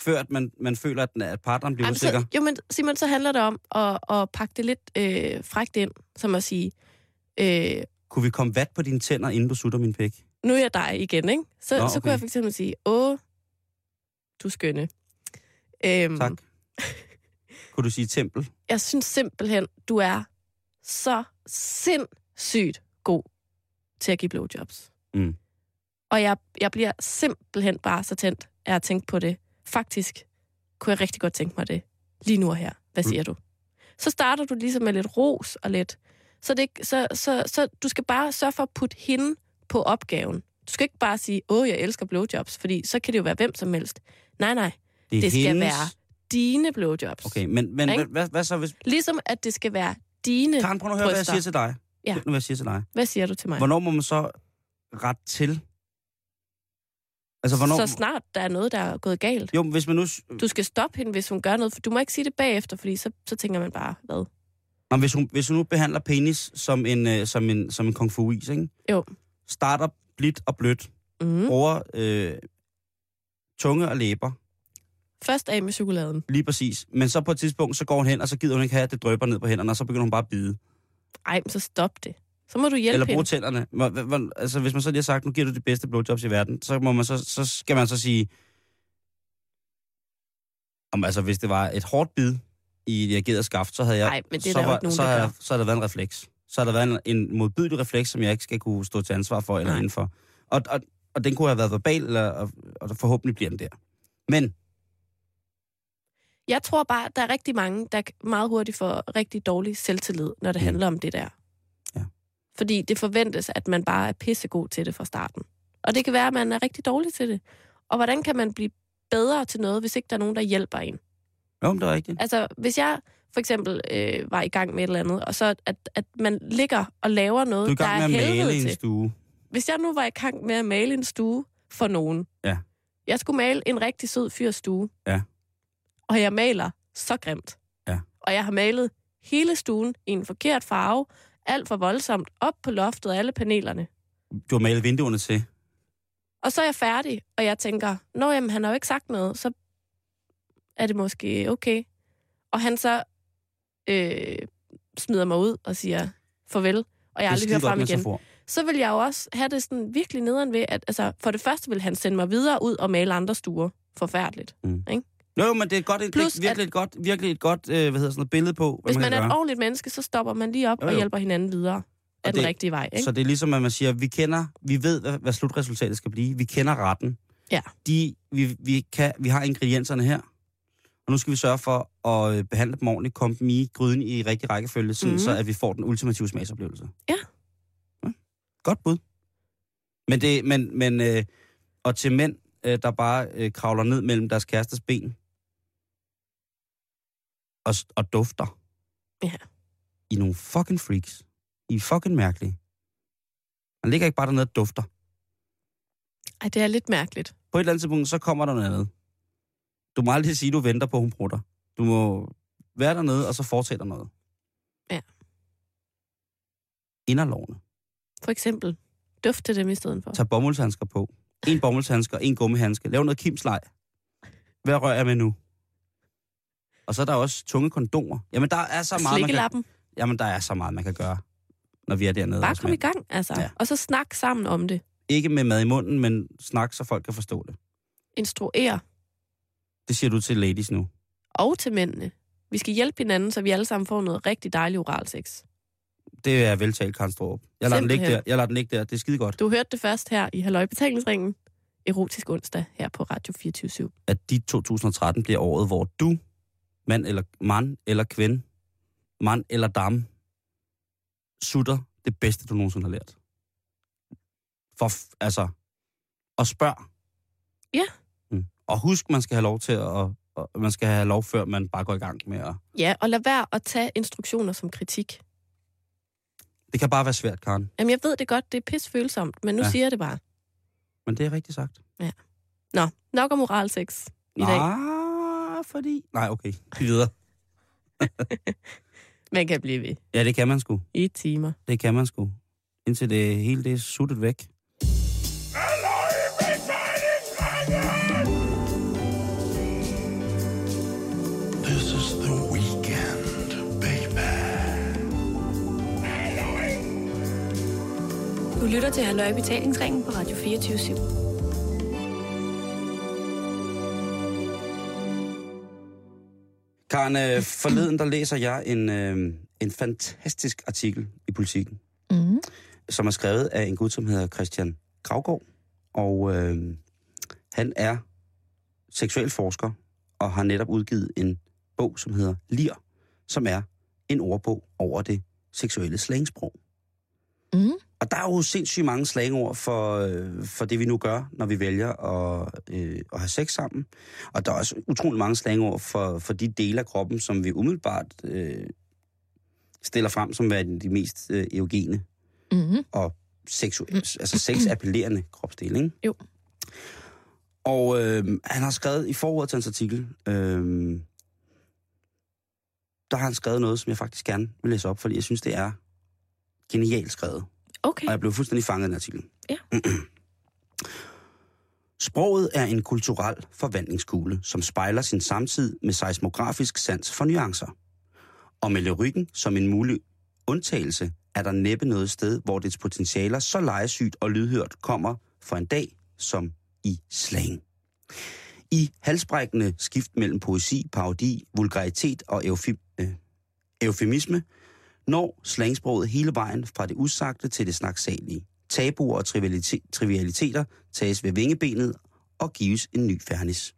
Før at man, man føler, at, at partneren bliver Ej, usikker? så, jo, men Simon, så handler det om at, at pakke det lidt øh, frækt ind, som at sige, øh, Kunne vi komme vat på dine tænder, inden du sutter min pæk? nu er jeg dig igen, ikke? Så, Nå, så kunne okay. jeg for eksempel sige, åh, du skønne. Øhm, Tak. Kunne du sige tempel? Jeg synes simpelthen, du er så sindssygt god til at give blowjobs. Mm. Og jeg, jeg bliver simpelthen bare så tændt af at tænke på det. Faktisk kunne jeg rigtig godt tænke mig det lige nu og her. Hvad siger du? Så starter du ligesom med lidt ros og lidt. Så, det, så, så, så du skal bare sørge for at putte hende på opgaven. Du skal ikke bare sige, åh, jeg elsker blowjobs, fordi så kan det jo være hvem som helst. Nej, nej. Det, Det skal hendes... være dine blowjobs. Okay, men, men Ikke? hvad, hvad, så hvis... Ligesom at det skal være dine Karen, prøv at høre, hvad jeg bryster. siger til dig. Ja. Nu, hvad jeg siger til dig. Hvad siger du til mig? Hvornår må man så ret til? Altså, hvornår... Så snart der er noget, der er gået galt. Jo, men hvis man nu... Du skal stoppe hende, hvis hun gør noget, for du må ikke sige det bagefter, fordi så, så tænker man bare, hvad? Nå, hvis, hun, hvis hun nu behandler penis som en, øh, som en, som en kung fu is, ikke? Jo. Starter blidt og blødt, Mm. bruger øh, tunge og læber, Først af med chokoladen. lige præcis. Men så på et tidspunkt, så går hun hen, og så gider hun ikke have, at det drøber ned på hænderne, og så begynder hun bare at bide. Ej, men så stop det. Så må du hjælpe Eller bruge tænderne. Altså, hvis man så lige har sagt, nu giver du de bedste blowjobs i verden, så, må man så, så skal man så sige, om, altså, hvis det var et hårdt bid i et reageret skaft, så havde jeg... Ej, men det er så der var, ikke nogen, så, havde, så havde der været en refleks. Så havde der været en, en modbydelig refleks, som jeg ikke skal kunne stå til ansvar for eller Nej. indenfor. Og, og, og den kunne have været verbal, eller, og, og forhåbentlig bliver den der. Men, Jeg tror bare, der er rigtig mange, der meget hurtigt får rigtig dårlig selvtillid, når det Mm. handler om det der. Ja. Fordi det forventes, at man bare er pissegod til det fra starten. Og det kan være, at man er rigtig dårlig til det. Og hvordan kan man blive bedre til noget, hvis ikke der er nogen, der hjælper en? Jo, det er rigtigt. Altså, hvis jeg for eksempel øh, var i gang med et eller andet, og så at, at man ligger og laver noget, Du er i der gang er med at helvede male en til. stue. Hvis jeg nu var i gang med at male en stue for nogen. Ja. Jeg skulle male en rigtig sød fyrs stue. Ja. Og jeg maler så grimt. Ja. Og jeg har malet hele stuen i en forkert farve, alt for voldsomt, op på loftet og alle panelerne. Du har malet vinduerne til. Og så er jeg færdig, og jeg tænker, nå jamen, han har jo ikke sagt noget, så er det måske okay. Og han så øh, smider mig ud og siger farvel, og jeg aldrig hører frem igen. metafor. Så vil jeg jo også have det sådan virkelig nederen ved, at altså, for det første vil han sende mig videre ud og male andre stuer. Forfærdeligt. Jo, jo, men det er, et godt, det Plus, er virkelig, et godt, virkelig et godt øh, hvad hedder sådan noget, billede på, hvad Hvis man kan er et ordentligt menneske, så stopper man lige op Jo, og jo. hjælper hinanden videre af den det- rigtige vej. Ikke? Så det er ligesom, at man siger, vi kender, vi ved, hvad, hvad slutresultatet skal blive. Vi kender retten. Ja. De, vi, vi, kan, vi har ingredienserne her. Og nu skal vi sørge for at øh, behandle dem ordentligt, komme dem i gryden i rigtig rækkefølge, sådan, Mhm. så at vi får den ultimative smagsoplevelse. Ja. ja. Godt bud. Men det, men, men øh, og til mænd, øh, der bare øh, kravler ned mellem deres kærestes ben og, og dufter. Ja. I nogle fucking freaks. I er fucking mærkelige. Man ligger ikke bare dernede og dufter. Ej, det er lidt mærkeligt. På et eller andet tidspunkt, så kommer der noget andet. Du må aldrig sige, at du venter på, at hun prutter. Du må være dernede, og så foretage dig noget. Ja. Inderlovene. For eksempel, dufte dem i stedet for. Tag bomuldshandsker på. En bomuldshandsker, en gummihandske. Lav noget kimsleg. Hvad rører jeg med nu? Og så er der også tunge kondomer. Jamen, der er så meget, man kan, jamen, der er så meget, man kan gøre, når vi er dernede. Bare kom i gang, altså. Ja. Og så snak sammen om det. Ikke med mad i munden, men snak, så folk kan forstå det. Instruere. Det siger du til ladies nu. Og til mændene. Vi skal hjælpe hinanden, så vi alle sammen får noget rigtig dejlig oral sex. Det er veltalt, Karen Strup. Jeg lader den ligge der. Jeg lader den ligge der. Det er skide godt. Du hørte det først her i Halløj Betalingsringen. Erotisk onsdag her på Radio 24 At dit 2013 bliver året, hvor du, mand eller mand eller kvinde, mand eller dame, sutter det bedste, du nogensinde har lært. For, altså, og spørg. Ja. Og husk, man skal have lov til at, og, man skal have lov, før man bare går i gang med at... Ja, og lad være at tage instruktioner som kritik. Det kan bare være svært, Karen. Jamen, jeg ved det godt, det er pisfølsomt, men nu Ja. ja. siger jeg det bare. Men det er rigtigt sagt. Nå, nok om oral sex i dag. Nej, fordi... Nej, okay. Vi videre. Man kan blive ved Ja, det kan man sgu. i timer. Det kan man sgu. Indtil det hele det er suttet væk. Lytter til Halløj Betalingsringen på Radio 24 /7. Karen, øh, forleden der læser jeg en, øh, en fantastisk artikel i Politiken, Mm. som er skrevet af en gut, som hedder Christian Gravgaard. Og øh, han er seksualforsker og har netop udgivet en bog, som hedder Lir, som er en ordbog over det seksuelle slangsprog. Mm. Og der er jo sindssygt mange slangord for, øh, for det, vi nu gør, når vi vælger at, øh, at have sex sammen. Og der er også utrolig mange slangord for, for de dele af kroppen, som vi umiddelbart øh, stiller frem som værende de mest øh, eugene Mm. og seksu- altså sexappellerende kropsdele. Ikke? Jo. Og øh, han har skrevet i forordet til hans artikel, øh, der har han skrevet noget, som jeg faktisk gerne vil læse op, fordi jeg synes, det er genialt skrevet. Okay. Og jeg blev fuldstændig fanget den artikel. Ja. Sproget er en kulturel forvandlingskugle, som spejler sin samtid med seismografisk sans for nuancer. Og med lyrikken som en mulig undtagelse, er der næppe noget sted, hvor dets potentialer så legesygt og lydhørt kommer for en dag som i slang. I halsbrækkende skift mellem poesi, parodi, vulgaritet og eufim, øh, eufemisme, når slangsproget hele vejen fra det usagte til det snaksalige. Tabuer og trivialiteter tages ved vingebenet og gives en ny fernis.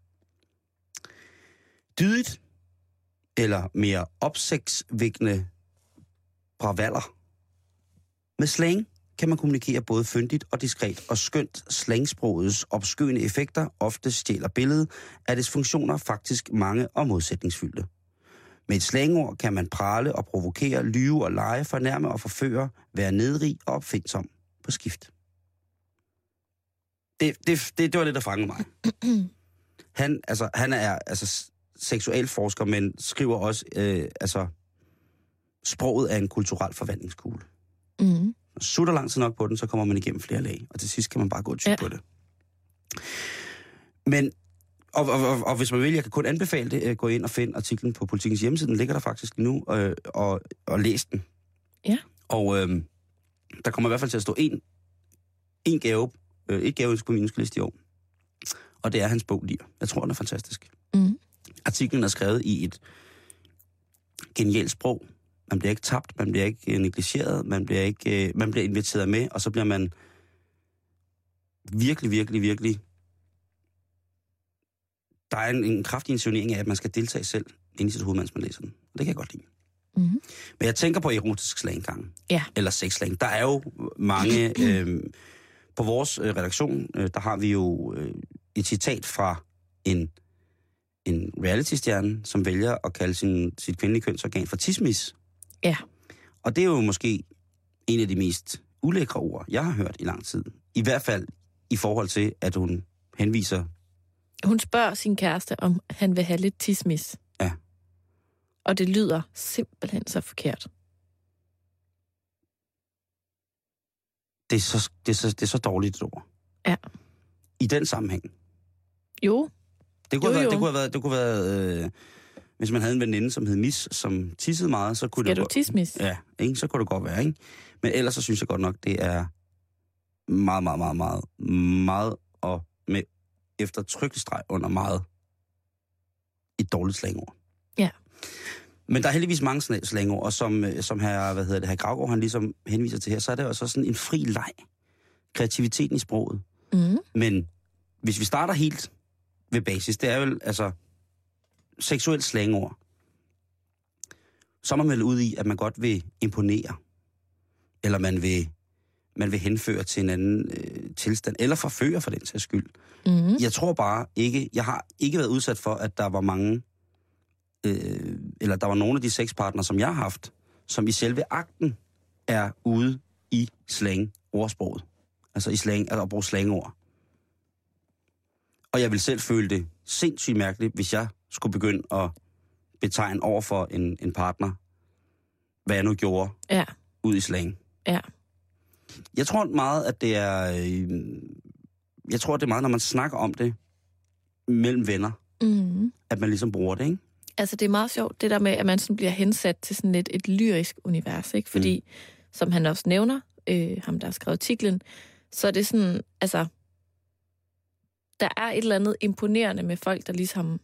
Dydigt, eller mere opsigtsvækkende bravaller. Med slang kan man kommunikere både fyndigt og diskret, og skønt slangsprogets opskøende effekter ofte stjæler billedet, er dets funktioner faktisk mange og modsætningsfyldte. Med et slangord kan man prale og provokere, lyve og lege, fornærme og forføre, være nedrig og opfindsom på skift. Det, det, det, det var det, der fangede mig. Han, altså, han er altså, seksualforsker, men skriver også, øh, altså, sproget er en kulturel forvandlingskugle. Mm. Sutter lang tid nok på den, så kommer man igennem flere lag, og til sidst kan man bare gå og Ja. på det. Men, og, og, og, og hvis man vil, jeg kan kun anbefale det, gå ind og finde artiklen på Politikens hjemmeside, den ligger der faktisk nu, øh, og, og læs den. Ja. Og øh, der kommer i hvert fald til at stå en, en gave, øh, et gave på min ønskeliste i år, og det er hans bog Lir. Jeg tror, den er fantastisk. Mm. Artiklen er skrevet i et genialt sprog. Man bliver ikke tabt, man bliver ikke øh, negligeret, man bliver, ikke, øh, man bliver inviteret med, og så bliver man virkelig, virkelig, virkelig... Der er en, en kraftig insinuering af, at man skal deltage selv ind i sit hoved, mens man læser den. Og det kan jeg godt lide. Mm. Men jeg tænker på erotisk slang engang. Ja. Eller sexslang. Der er jo mange... øh, på vores øh, redaktion, øh, der har vi jo øh, et citat fra en, en reality-stjerne, som vælger at kalde sin, sit kvindelige kønsorgan for tismis. Ja. Og det er jo måske en af de mest ulækre ord, jeg har hørt i lang tid. I hvert fald i forhold til, at hun henviser... Hun spørger sin kæreste, om han vil have lidt tismis. Ja. Og det lyder simpelthen så forkert. Det er så, det er så, det er så dårligt et ord. Ja. I den sammenhæng. Jo, Det kunne, Jo, have jo. det kunne have været, det kunne have været øh, hvis man havde en veninde, som hed Mis, som tissede meget, så kunne skal det du tismis? Ja, ikke? så kunne det godt være, ikke? Men ellers så synes jeg godt nok, det er meget, meget, meget, meget, meget og med eftertrykkelig streg under meget et dårligt slangord. Ja. Men der er heldigvis mange sla- slangord, og som, øh, som her, hvad hedder det, her Gravgaard, han ligesom henviser til her, så er det jo så sådan en fri leg. Kreativiteten i sproget. Mm. Men hvis vi starter helt ved basis, det er jo altså seksuelt slangord. Så er man vel ude i, at man godt vil imponere. Eller man vil, man vil henføre til en anden øh, tilstand. Eller forføre for den sags skyld. Mm. Jeg tror bare ikke, jeg har ikke været udsat for, at der var mange, øh, eller der var nogle af de sexpartnere, som jeg har haft, som i selve akten er ude i slang ordsproget. Altså i slang, altså at bruge slangord. Og jeg vil selv føle det sindssygt mærkeligt, hvis jeg skulle begynde at betegne over for en, en partner, hvad jeg nu gjorde Ja, ud i slang. ja. Jeg tror meget, at det er... Øh, jeg tror, det er meget, når man snakker om det mellem venner, Mm. at man ligesom bruger det, ikke? Altså, det er meget sjovt, det der med, at man sådan bliver hensat til sådan lidt et lyrisk univers, ikke? Fordi, mm. som han også nævner, øh, ham der har skrevet artiklen, så er det sådan, altså, der er et eller andet imponerende med folk, der ligesom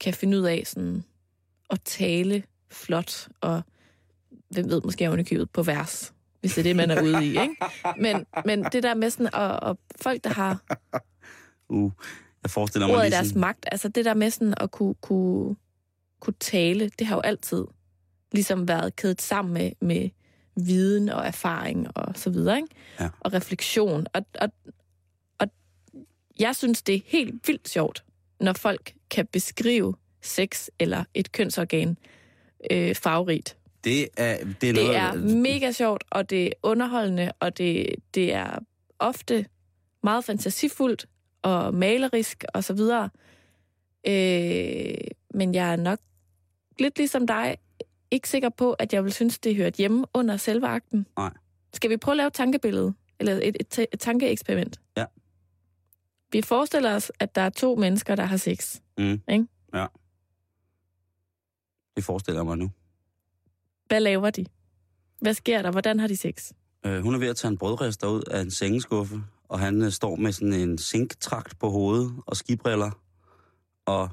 kan finde ud af sådan at tale flot, og hvem ved, måske ovenikøbet på vers, hvis det er det, man er ude i, ikke? Men, men det der med sådan, og, og folk, der har Uh, jeg forestiller mig ordet i lige deres magt. Altså det der med sådan at kunne, kunne, kunne tale, det har jo altid ligesom været kædet sammen med, med viden og erfaring og så videre, ikke? Ja. Og refleksion. Og, og, og jeg synes, det er helt vildt sjovt, når folk kan beskrive sex eller et kønsorgan øh, farverigt. Det er, det er noget... Det er mega sjovt, og det er underholdende, og det, det er ofte meget fantasifuldt og malerisk og så videre. Øh, men jeg er nok lidt ligesom dig ikke sikker på, at jeg vil synes, det hørte hjemme under selve akten. Nej. Skal vi prøve at lave et tankebillede? Eller et, et, et tankeeksperiment? Ja. Vi forestiller os, at der er to mennesker, der har sex. Mm. Ikke? Ja. Det forestiller jeg mig nu. Hvad laver de? Hvad sker der? Hvordan har de sex? Øh, hun er ved at tage en brødrester ud af en sengeskuffe, og han øh, står med sådan en zinktrakt på hovedet og skibriller. Og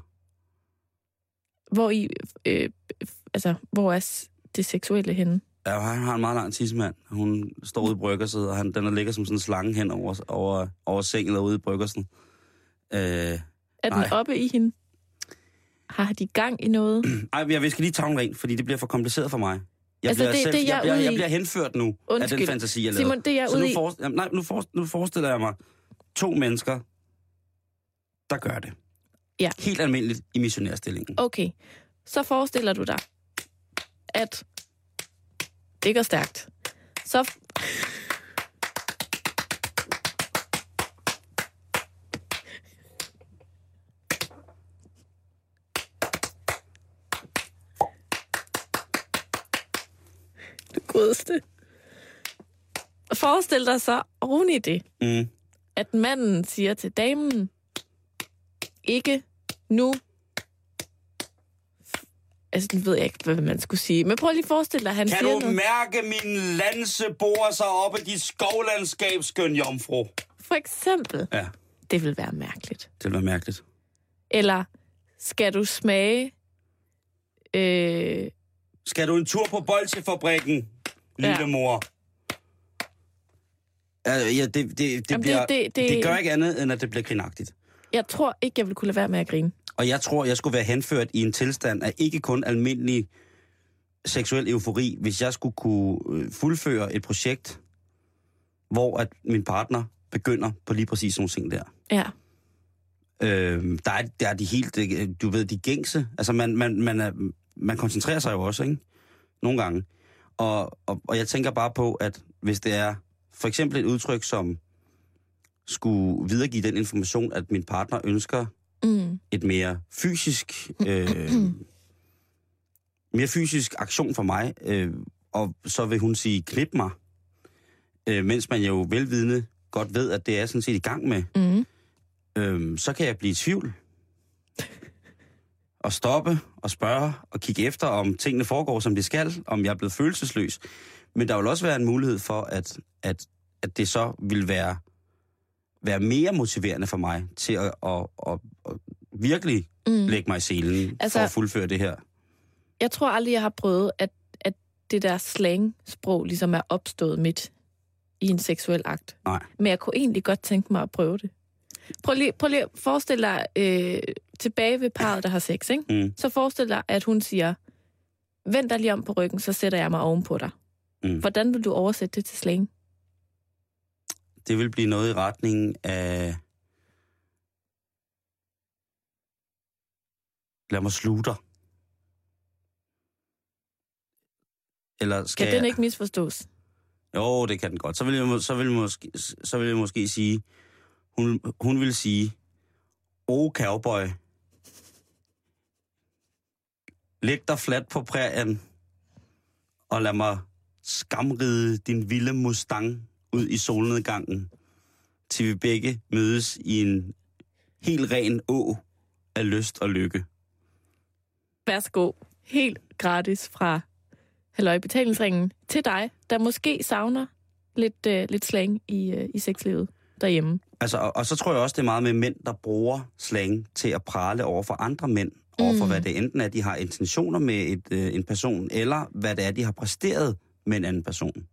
Hvor i, øh, altså, hvor er det seksuelle henne? ja, han har en meget lang tidsmand. Hun står ude i bryggerset, og han, den er ligger som sådan en slange hen over, over, over sengen derude i bryggersen. Øh, Er den Nej. oppe i hende? Har de gang i noget? ej, jeg skal lige tage en ren, fordi det bliver for kompliceret for mig. Jeg, Altså, bliver, det- selv, det, jeg jeg, er jeg, jeg bliver henført nu af Undskyld. den fantasi, jeg lavede. Simon, det jeg er Så ude nu, for, jamen, nej, nu, for, nu forestiller jeg mig to mennesker, der gør det. Ja. Helt almindeligt i missionærstillingen. Okay, så forestiller du dig, at det går stærkt. Så... godeste. Forestil dig så oven i det, Mm. at manden siger til damen, ikke nu. Altså, nu ved jeg ikke, hvad man skulle sige. Men prøv lige at forestille dig, at han Kan siger du noget. mærke min lanse borer sig op i dit skovlandskab, skøn jomfru? For eksempel, Ja, det vil være mærkeligt. det var mærkeligt. Eller, skal du smage... Øh, Skal du en tur på bolsjefabrikken, lille Ja. mor? Ja, ja det, det, det, Jamen, bliver, det- det, det- det, gør ikke andet, end at det bliver grinagtigt. jeg tror ikke, jeg vil kunne lade være med at grine. Og jeg tror, jeg skulle være henført i en tilstand af ikke kun almindelig seksuel eufori, hvis jeg skulle kunne øh, fuldføre et projekt, hvor at min partner begynder på lige præcis sådan nogle ting der. Ja. Øh, der, er, der er de helt, øh, du ved, de gængse. Altså, man, man, man, er, man koncentrerer sig jo også, ikke? Nogle gange. Og, og, og jeg tænker bare på, at hvis det er for eksempel et udtryk, som skulle videregive den information, at min partner ønsker Mm. et mere fysisk, øh, mere fysisk aktion for mig, øh, og så vil hun sige, knip mig, øh, mens man jo velvidende godt ved, at det er sådan set i gang med, Mm. øh, så kan jeg blive i tvivl. Og stoppe og spørge og kigge efter, om tingene foregår, som de skal, om jeg er blevet følelsesløs. Men der vil også være en mulighed for, at, at, at det så vil være, være mere motiverende for mig til at, at, at, at virkelig Mm. lægge mig i selen Altså- for at fuldføre det her. Jeg tror aldrig, jeg har prøvet, at, at det der slang-sprog ligesom er opstået midt i en seksuel akt. Nej. Men jeg kunne egentlig godt tænke mig at prøve det. Prøv lige, prøv lige at forestille dig øh, tilbage ved parret, der har sex, ikke? Mm. Så forestil dig, at hun siger, vend dig lige om på ryggen, så sætter jeg mig ovenpå dig. Mm. Hvordan vil du oversætte det til slang? Det vil blive noget i retningen af... Lad mig sluge dig. Eller skal Kan den jeg... ikke misforstås? Jo, det kan den godt. Så vil jeg, så vil jeg, måske, så vil jeg måske sige... Hun, hun vil sige... O cowboy. Læg dig fladt på prærien, og lad mig skamride din vilde Mustang ud i solnedgangen, til vi begge mødes i en helt ren å af lyst og lykke. Værsgo. Helt gratis fra Halløj Betalingsringen til dig, der måske savner lidt, øh, lidt slang i, øh, i sexlivet derhjemme. Altså, og, og så tror jeg også, det er meget med mænd, der bruger slang til at prale over for andre mænd, over for Mm. hvad det enten er, de har intentioner med et, øh, en person, eller hvad det er, de har præsteret med en anden person.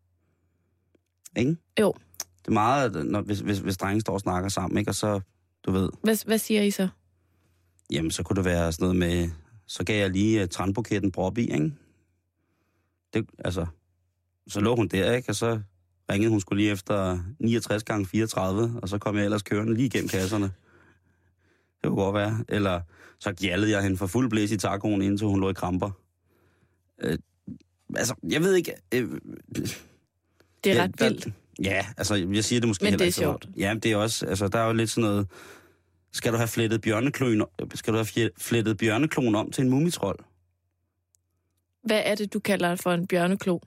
Ikke? Jo. Det er meget, når, hvis, hvis, hvis drenge står og snakker sammen, ikke? og så, du ved, Hvad, hvad siger I så? jamen så kunne det være sådan noget med, så gav jeg lige uh, trandbuketten prop i, ikke? Det, altså, så lå hun der, ikke? Og så ringede hun skulle lige efter 69 gange 34, og så kom jeg ellers kørende lige igennem kasserne. Det kunne godt være. Eller så gjaldede jeg hende for fuld blæs i tacoen, indtil hun lå i kramper. Øh, altså, jeg ved ikke... Øh, Det er ja, ret der- vildt. Ja, altså, jeg siger det måske Men heller det er ikke sjovt. Ja, det er også... Altså, der er jo lidt sådan noget... Skal du have flettet bjørneklon, skal du have flettet bjørneklon om til en mumitrol? Hvad er det, du kalder for en bjørneklo?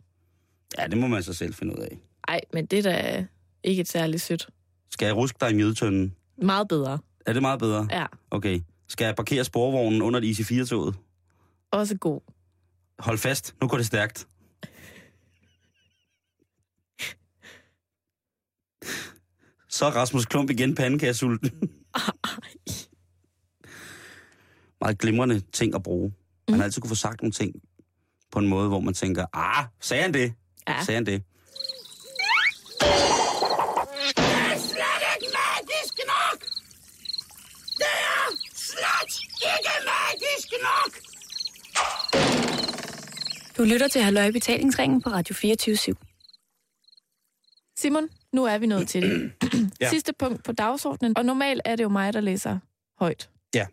Ja, det må man så selv finde ud af. Ej, men det er da ikke et særligt sødt. Skal jeg ruske dig i mjødtønden? Meget bedre. Er det meget bedre? Ja, Okay. Skal jeg parkere sporvognen under et IC4-toget? også god. Hold fast, nu går det stærkt. Så er Rasmus Klump igen pandekagesulten. Meget glimrende ting at bruge. Man Mm. har altid kunne få sagt nogle ting på en måde, hvor man tænker, ah, sagde han det? Ja. Sagde han det? Du lytter til Halløj Betalingsringen på Radio 24 Simon, nu er vi nået til det. Ja. Sidste punkt på dagsordenen. Og normalt er det jo mig, der læser højt. Ja.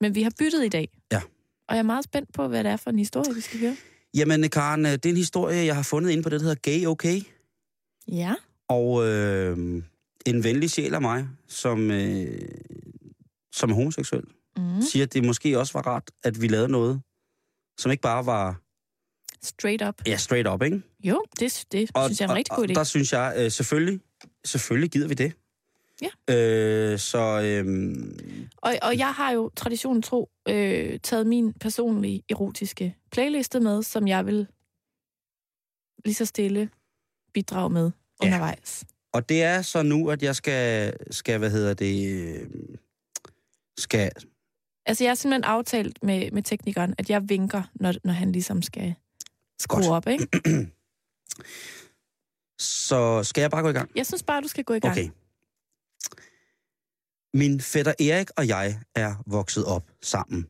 Men vi har byttet i dag. Ja. Og jeg er meget spændt på, hvad det er for en historie, vi skal høre. Jamen, Karen, øh, det er en historie, jeg har fundet inde på det, der hedder Gay Okay. Ja. Og øh, en venlig sjæl af mig, som, øh, som er homoseksuel, Mm. siger, at det måske også var rart, at vi lavede noget, som ikke bare var Straight up. ja, straight up, ikke? Jo, det, det Og, synes jeg er en rigtig og, god og idé. der synes jeg, øh, selvfølgelig, selvfølgelig gider vi det. Ja. Øh, så øh, Og, og jeg har jo traditionen tro øh, taget min personlige erotiske playliste med, som jeg vil lige så stille bidrage med Ja. undervejs. og det er så nu, at jeg skal, skal hvad hedder det, øh, skal, Altså, jeg har simpelthen aftalt med, med teknikeren, at jeg vinker, når, når han ligesom skal skrue Godt. op, ikke? så skal jeg bare gå i gang? Jeg synes bare, du skal gå i gang. Okay. Min fætter Erik og jeg er vokset op sammen.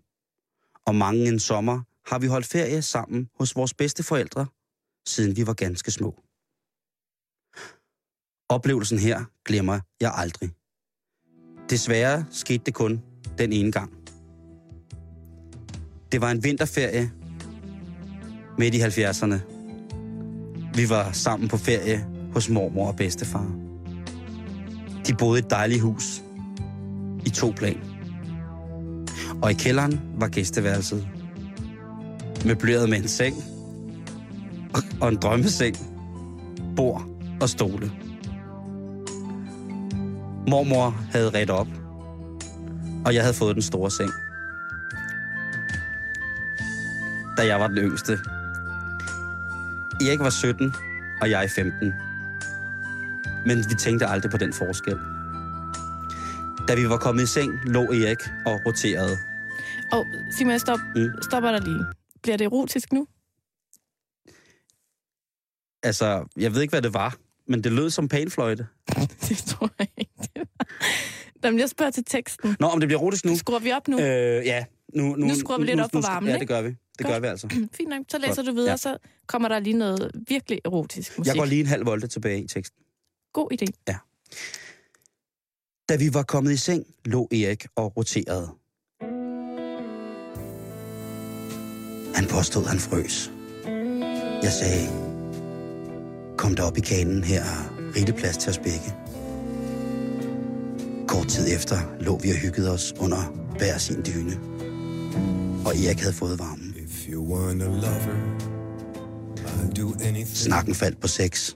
Og mange en sommer har vi holdt ferie sammen hos vores bedste forældre, siden vi var ganske små. Oplevelsen her glemmer jeg aldrig. Desværre skete det kun den ene gang. Det var en vinterferie midt i 70'erne. Vi var sammen på ferie hos mormor og bedstefar. De boede i et dejligt hus i to plan. Og i kælderen var gæsteværelset. Møbleret med en seng og en drømmeseng, bord og stole. Mormor havde ret op, og jeg havde fået den store seng. Da jeg var den yngste. Erik var 17, og jeg 15. Men vi tænkte aldrig på den forskel. Da vi var kommet i seng, lå Erik og roterede. Og Simon, stop, Mm. stopper der lige. Bliver det erotisk nu? Altså, jeg ved ikke, hvad det var, men det lød som panfløjte. Det tror jeg ikke, det var. Jamen, jeg spørger til teksten. Nå, om det bliver erotisk nu? Skruer vi op nu? Øh, ja. Nu, nu, Nu skruer vi lidt op for varmen, Ja, det gør vi. Det Godt. gør vi altså. Fint nok, så læser Godt. du videre, Ja. ja. så kommer der lige noget virkelig erotisk musik. Jeg går lige en halv volte tilbage i teksten. God idé. Da vi var kommet i seng, lå Erik og roterede. Han påstod, han frøs. Jeg sagde, kom der op i kanen, her er rigelig plads til os begge. Kort tid efter lå vi og hyggede os under hver sin dyne. Og Erik havde fået varmen. Lover, Snakken faldt på sex,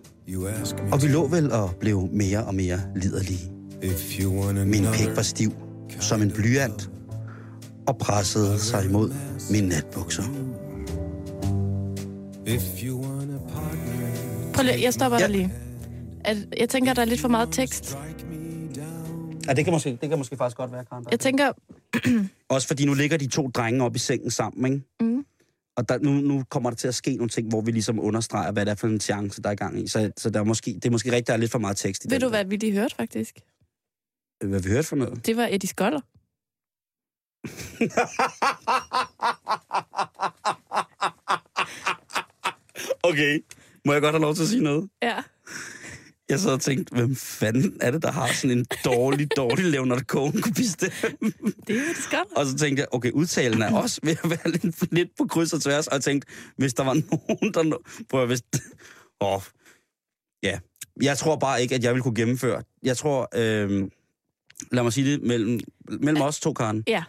og vi lå vel og blev mere og mere liderlige. Min pik var stiv, som en blyant, og pressede sig imod mine natbukser. Prøv lige, jeg stopper Ja. der lige. At, jeg tænker, der er lidt for meget tekst. Ja, det kan måske, det kan måske faktisk godt være, Karen. Jeg tænker, Også fordi nu ligger de to drenge op i sengen sammen, ikke? Mm. Og der, nu, nu kommer der til at ske nogle ting, hvor vi ligesom understreger, hvad det er for en chance, der er i gang i. Så, så der er måske, det er måske rigtigt, der er lidt for meget tekst i ved du, hvad vi lige hørte faktisk? Hvad vi hørte for noget? Det var Eddie Skoller. Okay. Må jeg godt have lov til at sige noget? Ja. Jeg sad og tænkte, hvem fanden er det, der har sådan en dårlig, dårlig Leonard Cohen kopiste? Det er Eddie Skoller. Og så tænkte jeg, okay, udtalen er også ved at være lidt, lidt på kryds og tværs. Og jeg tænkte, hvis der var nogen, der... Prøv at hvis... Åh, ja. Jeg tror bare ikke, at jeg vil kunne gennemføre. Jeg tror, øh, lad mig sige det, mellem, mellem os to, Karen, Ja.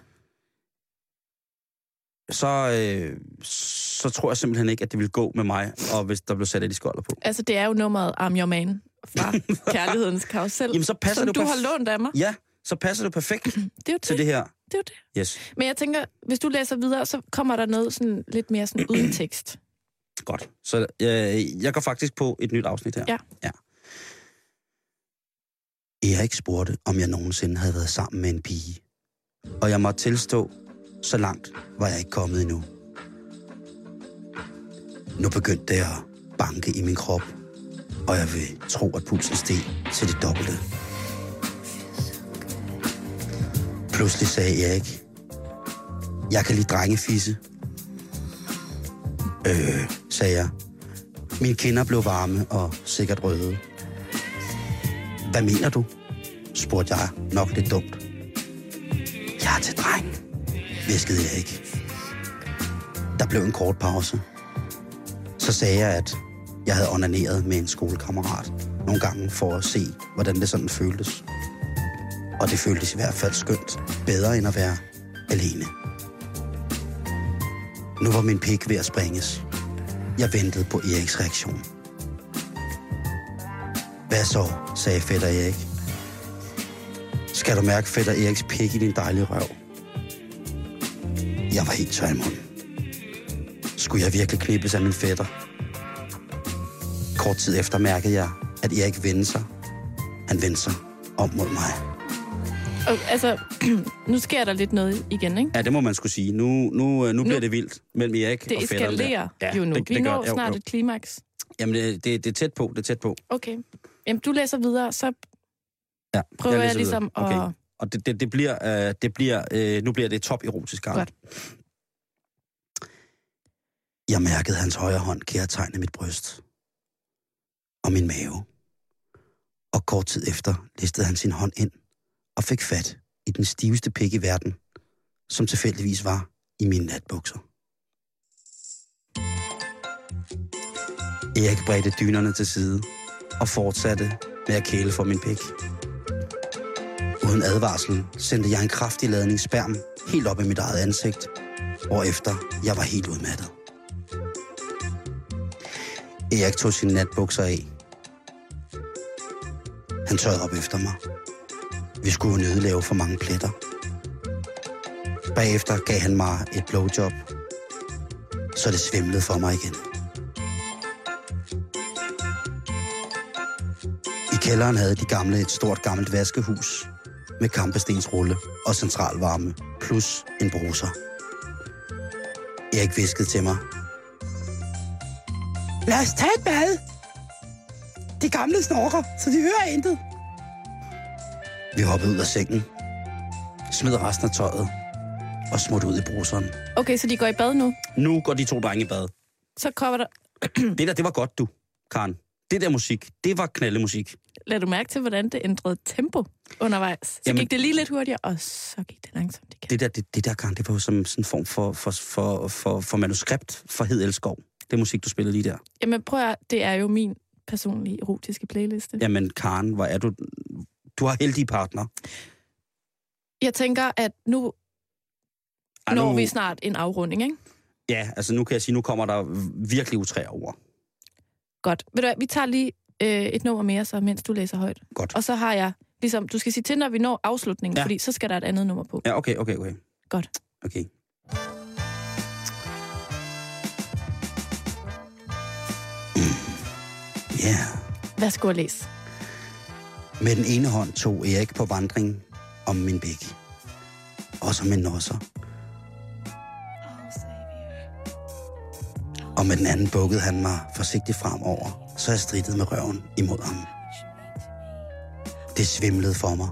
så, øh, så tror jeg simpelthen ikke, at det vil gå med mig, og hvis der blev sat et i skolder på. Altså, det er jo nummeret I'm Your Man fra Kærlighedens Karusel. Jamen, så passer som det du har lånt af mig. Ja, så passer det jo perfekt Det er jo til det. det her. Det er jo det. Yes, Men jeg tænker, hvis du læser videre, så kommer der noget sådan lidt mere sådan uden tekst. godt. Så øh, jeg går faktisk på et nyt afsnit her. Ja. ja. Erik spurgte, om jeg nogensinde havde været sammen med en pige. Og jeg måtte tilstå, så langt var jeg ikke kommet endnu. Nu begyndte det at banke i min krop, og jeg vil tro, at pulsen steg til det dobbelte. Pludselig sagde Erik, jeg kan lide drengefisse. Øh, sagde jeg. Mine kinder blev varme og sikkert røde. Hvad mener du? spurgte jeg nok lidt dumt. Jeg er til dreng, viskede jeg ikke. Der blev en kort pause. Så sagde jeg, at jeg havde onaneret med en skolekammerat nogle gange for at se, hvordan det sådan føltes. Og det føltes i hvert fald skønt. Bedre end at være alene. Nu var min pik ved at springes. Jeg ventede på Eriks reaktion. Hvad så, sagde fætter Erik. Skal du mærke fætter Eriks pik i din dejlige røv? Jeg var helt tør i munden. Skulle jeg virkelig knippes af min fætter? Kort tid efter mærkede jeg, at Erik vendte sig. Han vendte sig om mod mig. Og, altså, nu sker der lidt noget igen, ikke? Ja, det må man skulle sige. Nu, nu, øh, nu bliver det vildt mellem Erik Det og fætteren. eskalerer der. jo nu. det, Vi det gør- når jo, snart jo. et klimaks. Jamen, det, det, det er tæt på, det er tæt på. Okay. Jamen, du læser videre, så Ja, prøver jeg, læser ligesom videre. at... Okay. Og det, det, det bliver, øh, det bliver øh, nu bliver det top erotisk gang. Godt. Jeg mærkede hans højre hånd kærtegne mit bryst og min mave. Og kort tid efter listede han sin hånd ind og fik fat i den stiveste pik i verden, som tilfældigvis var i mine natbukser. Erik bredte dynerne til side og fortsatte med at kæle for min pik. Uden advarsel sendte jeg en kraftig ladning sperm helt op i mit eget ansigt, efter jeg var helt udmattet. Erik tog sine natbukser af. Han tørrede op efter mig. Vi skulle jo for mange pletter. Bagefter gav han mig et blowjob, så det svimlede for mig igen. I kælderen havde de gamle et stort gammelt vaskehus med kampestensrulle og centralvarme, plus en bruser. Erik viskede til mig. Lad os tage et bad. De gamle snorker, så de hører intet. Vi hoppede ud af sengen, smed resten af tøjet og smuttet ud i bruseren. Okay, så de går i bad nu. Nu går de to drenge i bad. Så kommer der... Det der, det var godt, du, Karen. Det der musik, det var knaldemusik. Lad du mærke til, hvordan det ændrede tempo undervejs. Så Jamen- gik det lige lidt hurtigere, og så gik det langsomt igen. Det der, det, det der Karen, det var jo som sådan en form for, for, for, for, for manuskript for Hed Elskov. Det musik, du spillede lige der. Jamen prøv at, det er jo min personlige erotiske playliste. Jamen, Karen, hvor er du... Du har heldige partner. Jeg tænker, at nu Ej, når nu- vi snart en afrunding, ikke? Ja, altså nu kan jeg sige, nu kommer der virkelig utræer over. Godt. Ved du hvad, vi tager lige øh, et nummer mere, så mens du læser højt. Godt. Og så har jeg, ligesom, du skal sige til, når vi når afslutningen, Ja. ja. fordi så skal der et andet nummer på. Ja, okay, okay, okay. Godt. Okay. Ja. Yeah. Værsgo at læse. Med den ene hånd tog Erik på vandring om min bæk. Og som en nosser. Og med den anden bukkede han mig forsigtigt fremover, så jeg strittede med røven imod ham. Det svimlede for mig.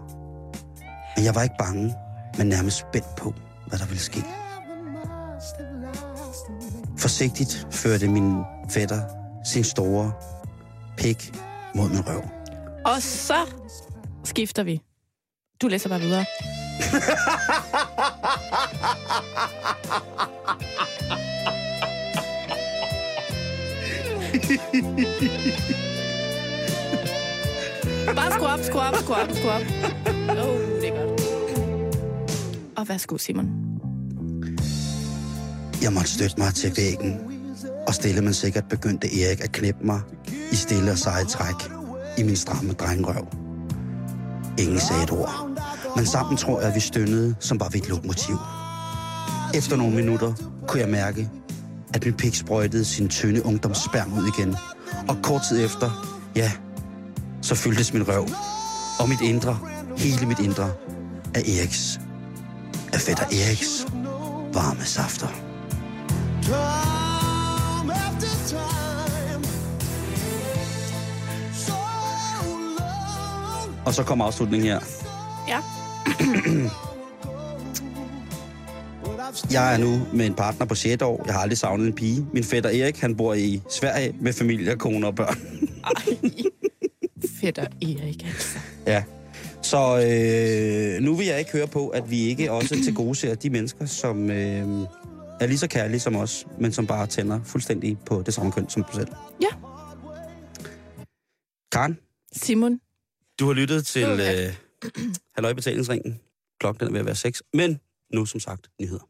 Men jeg var ikke bange, men nærmest spændt på, hvad der ville ske. Forsigtigt førte min fætter sin store pik mod min røv. Og så skifter vi. Du læser bare videre. Bare skru op, skru op, skru op, skru op. Åh, oh, det er godt. Og værsgo, Simon. Jeg måtte støtte mig til væggen, og stille men sikkert begyndte Erik at knippe mig i stille og seje træk i min stramme drengrøv. Ingen sagde et ord, men sammen tror jeg, at vi stønnede som bare ved et lokomotiv. Efter nogle minutter kunne jeg mærke, at min pik sprøjtede sin tynde ungdomssperm ud igen. Og kort tid efter, ja, så fyldtes min røv og mit indre, hele mit indre, af Eriks, af fætter Eriks varme safter. Og så kommer afslutningen her. Ja. Jeg er nu med en partner på 6 år. Jeg har aldrig savnet en pige. Min fætter Erik, han bor i Sverige med familie, kone og børn. Fætter Erik, altså. Ja. Så øh, nu vil jeg ikke høre på, at vi ikke også til gode ser de mennesker, som øh, er lige så kærlige som os, men som bare tænder fuldstændig på det samme køn som du selv. Ja. Karen, Simon, du har lyttet til Okay. øh, Halløj Betalingsringen. Klokken er ved at være 6, men nu som sagt nyheder.